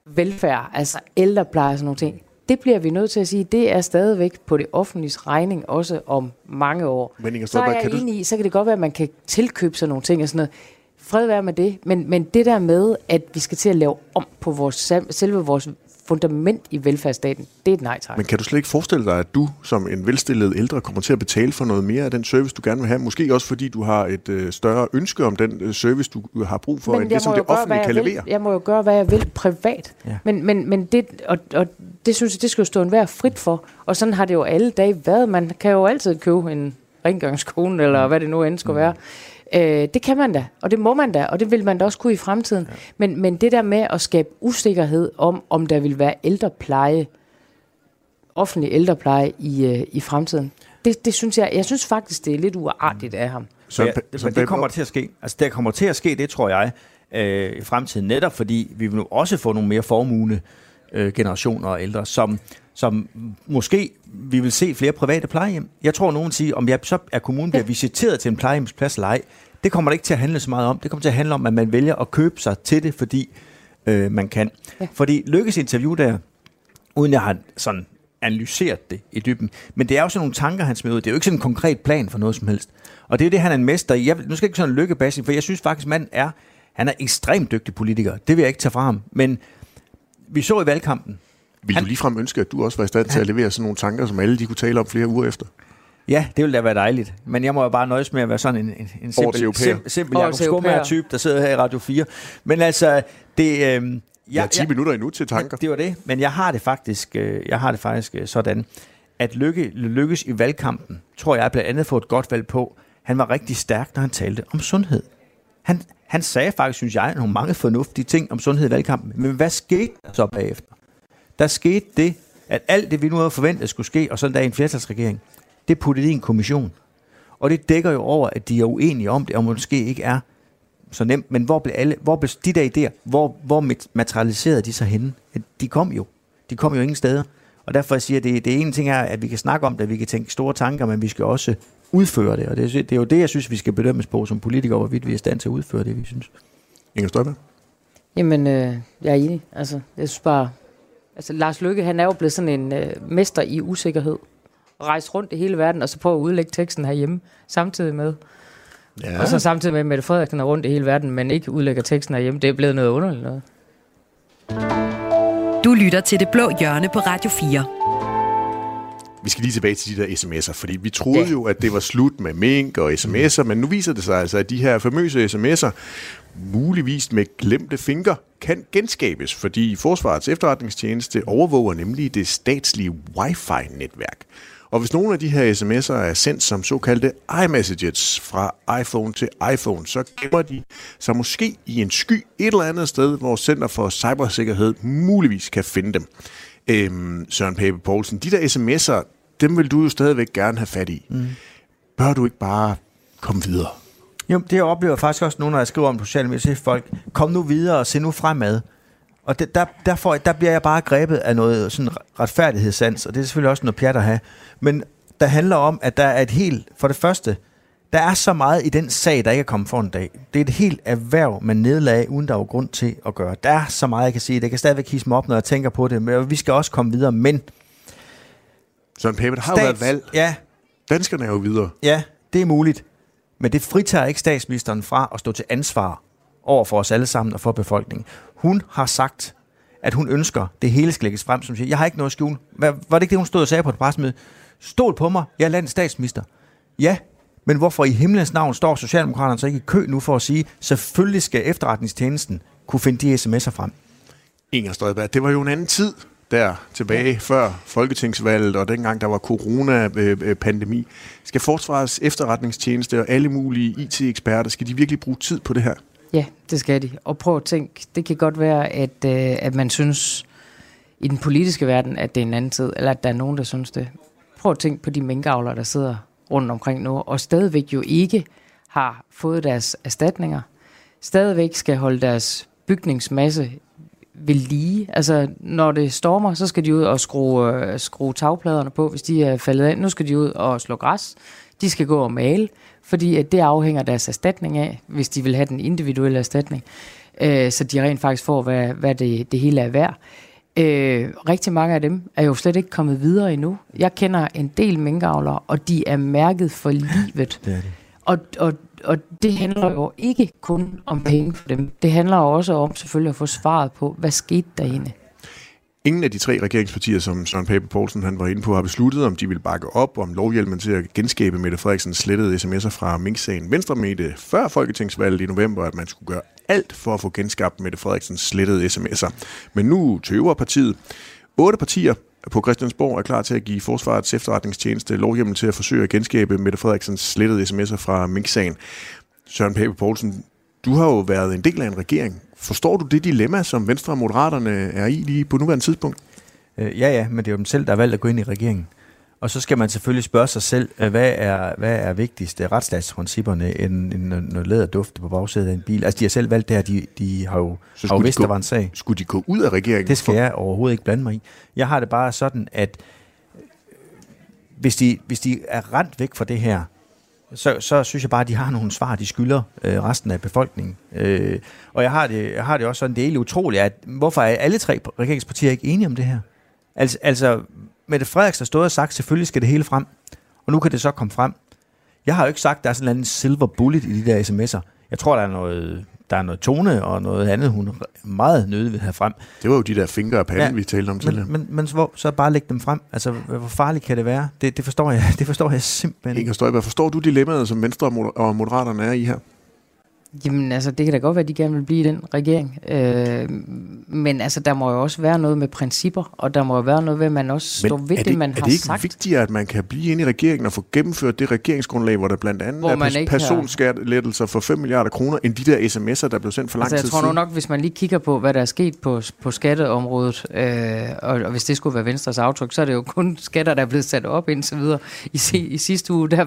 velfærd, altså ældrepleje og sådan nogle ting, det bliver vi nødt til at sige, det er stadigvæk på det offentlige regning, også om mange år. Men Inger så er Støjberg, jeg kan du- enig i, så kan det godt være, at man kan tilkøbe sig nogle ting og sådan noget. Fred være med det, men, men det der med, at vi skal til at lave om på vores, selve vores fundament i velfærdsstaten, det er et nej tak. Men kan du slet ikke forestille dig, at du som en velstillet ældre kommer til at betale for noget mere af den service, du gerne vil have? Måske også fordi du har et øh, større ønske om den øh, service, du har brug for, Men end det, som må det gøre, offentlige kan levere. Jeg må jo gøre, hvad jeg vil privat. Ja. Men, men, men det, og, og det synes jeg, det skal jo stå enhver frit for. Og sådan har det jo alle dage været. Man kan jo altid købe en rengøringskone, eller hvad det nu end skulle være. Øh, det kan man da, og det må man da, og det vil man da også kunne i fremtiden. Ja. Men, men det der med at skabe usikkerhed om, om der vil være ældrepleje, offentlig ældrepleje i, øh, i fremtiden, det, det synes jeg, jeg synes faktisk, det er lidt uartigt af ham. Så, Ja, det, men det kommer til at ske. Altså, det kommer til at ske, det tror jeg, øh, i fremtiden, netop fordi vi vil nu også få nogle mere formugende øh, generationer og ældre, som, som måske vi vil se flere private plejehjem. Jeg tror, nogen siger, om jeg så er kommunen bliver visiteret til en plejehjemsplads eller ej, det kommer det ikke til at handle så meget om. Det kommer til at handle om, at man vælger at købe sig til det, fordi øh, man kan. Ja. Fordi Lykkes interview der, uden jeg har sådan analyseret det i dybden. Men det er jo sådan nogle tanker, han smed ud. Det er jo ikke sådan en konkret plan for noget som helst. Og det er jo det, han er en mester i. Jeg, nu skal jeg ikke sådan en lykkebashing, for jeg synes faktisk, manden er, han er ekstremt dygtig politiker. Det vil jeg ikke tage fra ham. Men vi så i valgkampen, Vil du ligefrem ønske, at du også var i stand til at levere sådan nogle tanker, som alle de kunne tale om flere uger efter? Ja, det ville da være dejligt. Men jeg må jo bare nøjes med at være sådan en, en, en simpel, simpel Årets Jacob europæer. Skommer-type, der sidder her i Radio 4. Men altså, det... Øh, Jeg har 10 minutter endnu til tanker. Det var det, men jeg har det faktisk, øh, jeg har det faktisk øh, sådan, at lykke, lykkes i valgkampen, tror jeg blandt andet få et godt valg på. Han var rigtig stærk, når han talte om sundhed. Han, han sagde faktisk, synes jeg, nogle mange fornuftige ting om sundhed i valgkampen. Men hvad skete der så bagefter? Der skete det, at alt det, vi nu havde forventet skulle ske, og sådan der er en flertalsregering, det puttede i en kommission. Og det dækker jo over, at de er uenige om det, og måske ikke er så nemt. Men hvor blev alle, hvor blev de der idéer, hvor, hvor mat- materialiserede de sig henne? De kom jo. De kom jo ingen steder. Og derfor siger jeg, det, det ene ting er, at vi kan snakke om det, vi kan tænke store tanker, men vi skal også udføre det. Og det, er- det er jo det, jeg synes, vi skal bedømmes på som politikere, hvorvidt vi er i stand til at udføre det, vi synes. Inger Støjberg? Jamen, øh, jeg er enig. Altså, jeg synes bare... Altså, Lars Løkke, han er jo blevet sådan en øh, mester i usikkerhed. Rejse rundt i hele verden, og så prøve at udlægge teksten herhjemme, samtidig med. Ja. Og så samtidig med, at Mette Frederiksen er rundt i hele verden, men ikke udlægger teksten herhjemme. Det er blevet noget underligt noget. Du lytter til Det Blå Hjørne på Radio 4. Vi skal lige tilbage til de der sms'er, fordi vi troede Ja. jo, at det var slut med mink og sms'er, men nu viser det sig altså, at de her famøse sms'er, muligvis med glemte fingre, kan genskabes, fordi Forsvarets efterretningstjeneste overvåger nemlig det statslige wifi-netværk. Og hvis nogle af de her sms'er er sendt som såkaldte iMessages fra iPhone til iPhone, så gemmer de sig måske i en sky et eller andet sted, hvor Center for Cybersikkerhed muligvis kan finde dem. Øhm, Søren Pape Poulsen, de der sms'er, dem vil du jo stadigvæk gerne have fat i. Mm. Bør du ikke bare komme videre? Jo, det jeg oplever faktisk også nu, når jeg skriver om sociale medier, folk, kom nu videre og se nu fremad. Og det, der, der, får, jeg- der bliver jeg bare grebet af noget sådan retfærdighedssans, og det er selvfølgelig også noget pjat at have. Men der handler om, at der er et helt, for det første, der er så meget i den sag, der ikke er kommet for en dag. Det er et helt erhverv, man nedlagde, uden der var grund til at gøre. Der er så meget, jeg kan sige. Det kan stadigvæk hisse mig op, når jeg tænker på det. Men vi skal også komme videre. Men Søren Pape, der har jo været valg. Ja, Danskerne er jo videre. Ja, det er muligt. Men det fritager ikke statsministeren fra at stå til ansvar over for os alle sammen og for befolkningen. Hun har sagt, at hun ønsker, det hele skal lægges frem, som siger, jeg har ikke noget at skjule. Hvad, var det ikke det, hun stod og sagde på et pressemøde? Stol på mig, jeg er landets statsminister. Ja, men hvorfor i himlens navn står Socialdemokraterne så ikke i kø nu for at sige, selvfølgelig skal efterretningstjenesten kunne finde de sms'er frem. Inger Støjberg, det var jo en anden tid der tilbage før folketingsvalget, og dengang der var corona-pandemi. Skal Forsvarets efterretningstjeneste og alle mulige IT-eksperter, skal de virkelig bruge tid på det her? Ja, det skal de. Og prøv at tænke, det kan godt være, at, øh, at man synes i den politiske verden, at det er en anden tid, eller at der er nogen, der synes det. Prøv at tænke på de minkavlere, der sidder rundt omkring nu, og stadigvæk jo ikke har fået deres erstatninger. Stadigvæk skal holde deres bygningsmasse ved lige. Altså, når det stormer, så skal de ud og skrue, øh, skrue tagpladerne på, hvis de er faldet af. Nu skal de ud og slå græs. De skal gå og male, fordi at det afhænger deres erstatning af, hvis de vil have den individuelle erstatning. Øh, så de rent faktisk får, hvad, hvad det, det hele er værd. Øh, rigtig mange af dem er jo slet ikke kommet videre endnu. Jeg kender en del minkavlere, og de er mærket for livet. Det er det. Og, og, og det handler jo ikke kun om penge for dem. Det handler også om selvfølgelig at få svaret på, hvad skete der egentlig? Ingen af de tre regeringspartier, som Søren Pape Poulsen han var inde på, har besluttet, om de vil bakke op om lovhjelmen til at genskabe Mette Frederiksens slettede sms'er fra Mink-sagen. Venstre mente før folketingsvalget i november, at man skulle gøre alt for at få genskabt Mette Frederiksens slettede sms'er. Men nu tøver partiet. Otte partier på Christiansborg er klar til at give Forsvarets efterretningstjeneste lovhjemmel til at forsøge at genskabe Mette Frederiksens slettede sms'er fra Mink-sagen. Søren Pape Poulsen, du har jo været en del af en regering. Forstår du det dilemma, som Venstre og Moderaterne er i lige på nuværende tidspunkt? Øh, ja, ja, men det er jo dem selv, der har valgt at gå ind i regeringen. Og så skal man selvfølgelig spørge sig selv, øh, hvad er, hvad er vigtigst, retsstatsprincipperne, end, end noget læder dufte på bagsædet af en bil? Altså, de har selv valgt det her, de, de har jo, Så har jo skulle de vidst, gå- der var en sag. Skulle de gå ud af regeringen? Det skal jeg overhovedet ikke blande mig i. Jeg har det bare sådan, at øh, hvis de, hvis de er rent væk fra det her, så, så synes jeg bare, at de har nogle svar, de skylder øh, resten af befolkningen. Øh, og jeg har, det, jeg har det også sådan, det er helt utroligt, at hvorfor er alle tre regeringspartier ikke enige om det her? Altså, altså Mette Frederiksen har stået og sagt, selvfølgelig skal det hele frem, og nu kan det så komme frem. Jeg har jo ikke sagt, at der er sådan en silver bullet i de der sms'er. Jeg tror, der er noget, der er noget tone og noget andet, hun meget nødig vil have frem. Det var jo de der fingre af panden, Ja, vi talte om tidligere. Men, men, men så, så bare lægge dem frem. Altså, hvor farligt kan det være? Det, det, forstår, jeg, det forstår jeg simpelthen ikke. Inger Støjberg, forstår du dilemmaet, som Venstre og og Moderaterne er i her? Jamen altså, det kan da godt være, at de gerne vil blive i den regering. Øh, men altså, der må jo også være noget med principper, og der må jo være noget ved, at man også står ved er det, man er har det ikke sagt. vigtigere, at man kan blive inde i regeringen og få gennemført det regeringsgrundlag, hvor der blandt andet Hvor er pers- personskattelettelser for 5 milliarder kroner, end de der sms'er, der blev sendt for lang Altså, jeg tid tror nu siden? nok, hvis man lige kigger på, hvad der er sket på, på skatteområdet, øh, og, og hvis det skulle være Venstres aftryk, så er det jo kun skatter, der er blevet sat op indtil videre. I, i sidste uge, der,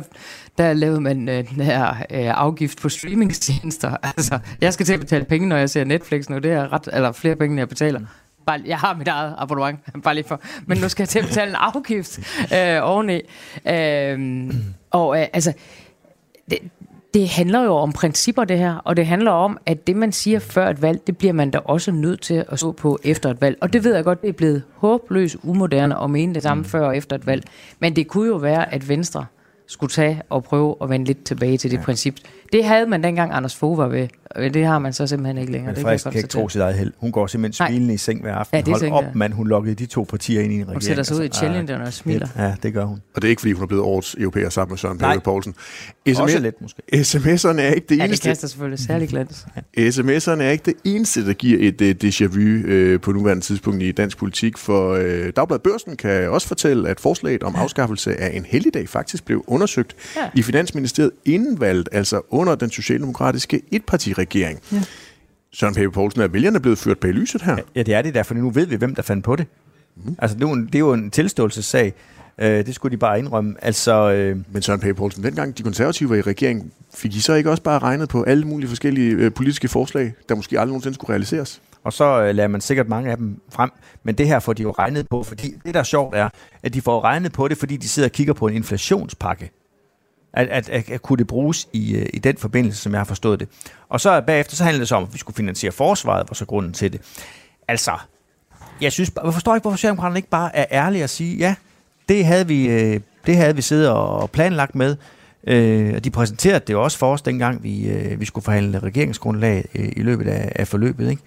der lavede man øh, den her øh, afgift på streamingstjenester. Altså, jeg skal til at betale penge, når jeg ser Netflix nu. Det er ret, eller flere penge, end jeg betaler. Bare, jeg har mit eget abonnement, bare lige for. Men nu skal jeg til at betale en afgift øh, oveni. Øh, og øh, altså, det, det handler jo om principper, det her, og det handler om, at det, man siger før et valg, det bliver man da også nødt til at stå på efter et valg. Og det ved jeg godt, det er blevet håbløst umoderne at mene det samme mm. før og efter et valg. Men det kunne jo være, at Venstre skulle tage og prøve at vende lidt tilbage til det ja. princip. Det havde man dengang Anders Fogh var ved, og det har man så simpelthen ikke længere. Men jeg kan ikke tro sit eget held. Hun går simpelthen Nej. smilende i seng hver aften. Ja, det Hold tænker op, jeg. mand. Hun lukkede de to partier ind i en regering. Hun sætter sig ud i Altså, challengeren og smiler. Ja, det gør hun. Og det er ikke, fordi hun er blevet årets europæer sammen med Søren Nej. Pape Poulsen. Også lidt, måske. SMS'erne er ikke det Ja, det eneste. kaster selvfølgelig særlig glans. SMS'erne er ikke det eneste, der giver et uh, déjà vu uh, på nuværende tidspunkt i dansk politik, for uh, Dagbladet Børsen kan også fortælle, at forslaget om afskaffelse af en helligdag faktisk blev undersøgt Ja. i Finansministeriet inden valget, altså under den socialdemokratiske etpartiregering. Ja. Søren Pape Poulsen, er vælgerne blevet ført bag lyset her? Ja, det er det der, for nu ved vi, hvem der fandt på det. Mm. Altså, det er, jo en, det er jo en tilståelsessag. Øh, det skulle de bare indrømme. Altså, øh, Men Søren Pape Poulsen, dengang de konservative var i regering, fik I så ikke også bare regnet på alle mulige forskellige øh, politiske forslag, der måske aldrig nogensinde skulle realiseres? og så øh, lader man sikkert mange af dem frem. Men det her får de jo regnet på, fordi det, der er sjovt, er, at de får regnet på det, fordi de sidder og kigger på en inflationspakke. At, at, at, at kunne det bruges i, øh, i den forbindelse, som jeg har forstået det. Og så bagefter, så handlede det så om, at vi skulle finansiere forsvaret, var så grunden til det. Altså, jeg synes, jeg forstår ikke, hvorfor Socialdemokraterne ikke bare er ærlige og sige, ja, det havde vi, øh, det havde vi siddet og planlagt med. Øh, og de præsenterede det også for os, dengang vi, øh, vi skulle forhandle regeringsgrundlag øh, i løbet af, af forløbet. Ikke?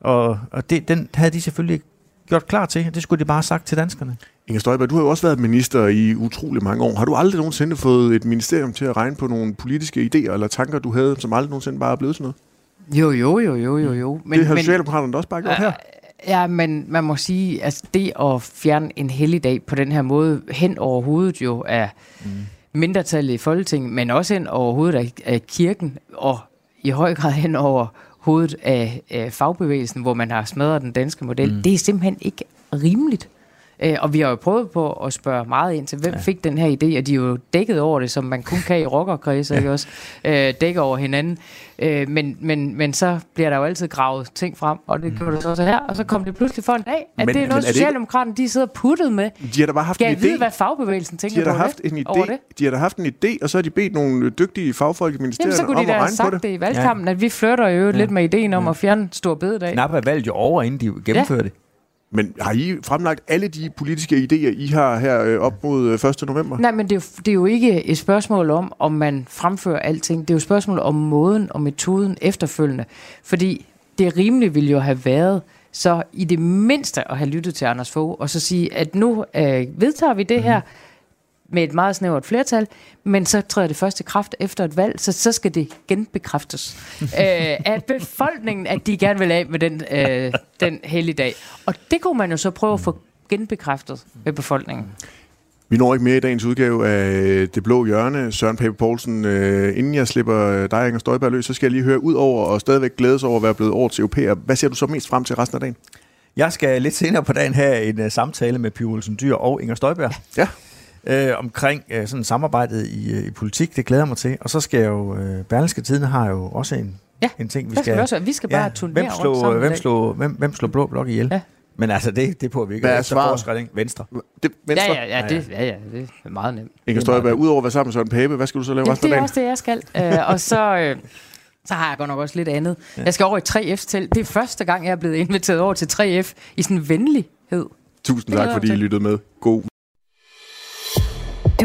Og, og det, den havde de selvfølgelig gjort klar til. Det skulle de bare have sagt til danskerne. Inger Støjberg, du har jo også været minister i utrolig mange år. Har du aldrig nogensinde fået et ministerium til at regne på nogle politiske idéer eller tanker, du havde, som aldrig nogensinde bare er blevet sådan noget? Jo, jo, jo, jo, jo, jo. Men, det har Socialdemokraterne da også bare gjort her. Ja, men man må sige, at altså, det at fjerne en helligdag på den her måde hen over hovedet jo er mm. mindretallet i Folketinget, men også hen over hovedet af, af kirken, og i høj grad hen over hovedet af, af fagbevægelsen, hvor man har smadret den danske model. Mm. Det er simpelthen ikke rimeligt. Øh, og vi har jo prøvet på at spørge meget ind til, hvem ja. fik den her idé, og de er jo dækket over det, som man kun kan i rockerkredse, ja. ikke også? Øh, dækker over hinanden. Øh, men, men, men så bliver der jo altid gravet ting frem, og det gjorde det så også her, og så kom det pludselig for en dag, at Men- det er noget, er Socialdemokraterne de sidder puttet med. De har da bare haft Skal en jeg vide, idé. hvad fagbevægelsen De tænker har da haft det? en idé, det? de har da haft en idé, og så har de bedt nogle dygtige fagfolk i Jamen, ministeriet så kunne om de at da have sagt det. det i valgkampen, at vi flytter jo lidt med ideen om at fjerne stor bededag. Knap er valgt jo over, inden de gennemfører ja. det. Men har I fremlagt alle de politiske idéer, I har her øh, op mod øh, 1. november? Nej, men det er, jo, det er jo ikke et spørgsmål om, om man fremfører alting. Det er jo et spørgsmål om måden og metoden efterfølgende. Fordi det rimelige ville jo have været, så i det mindste at have lyttet til Anders Fogh, og så sige, at nu øh, vedtager vi det her med et meget snævert flertal, men så træder det første kraft efter et valg, så, så skal det genbekræftes øh, af befolkningen, at de gerne vil af med den, øh, den helligdag. Og det kunne man jo så prøve at få genbekræftet med befolkningen. Vi når ikke mere i dagens udgave af Det Blå Hjørne. Søren Pape Poulsen, øh, inden jeg slipper dig, Inger Støjberg, løs, så skal jeg lige høre ud over og stadigvæk glædes over at være blevet årets europæer. Hvad ser du så mest frem til resten af dagen? Jeg skal lidt senere på dagen have en uh, samtale med Pia Olsen Dyr og Inger Støjberg. Ja. Øh, omkring øh, sådan samarbejdet i, øh, i politik. Det glæder jeg mig til. Og så skal jeg jo... Øh, Berlingske Tiden har jo også en, Ja, en ting, vi skal skal... vi også- vi skal bare turnere hvem rundt slog, sammen i hvem slog, hvem, hvem slog Blå Blok ihjel? Ja. Men altså, det, det på vi ikke Hvad er svaret? ikke? Venstre. Det, Venstre? Ja, ja, ja, det, ja, ja, det er meget nemt. Inger Støjberg, udover at være sammen med Søren Pape, hvad skal du så lave Ja, resten det af er dagen? også det, jeg skal. Øh, og så, øh, så har jeg godt nok også lidt andet. Jeg skal over i 3F's til. Det er første gang, jeg er blevet inviteret over til 3F i sådan en venlighed. Tusind tak, fordi I lyttede med. God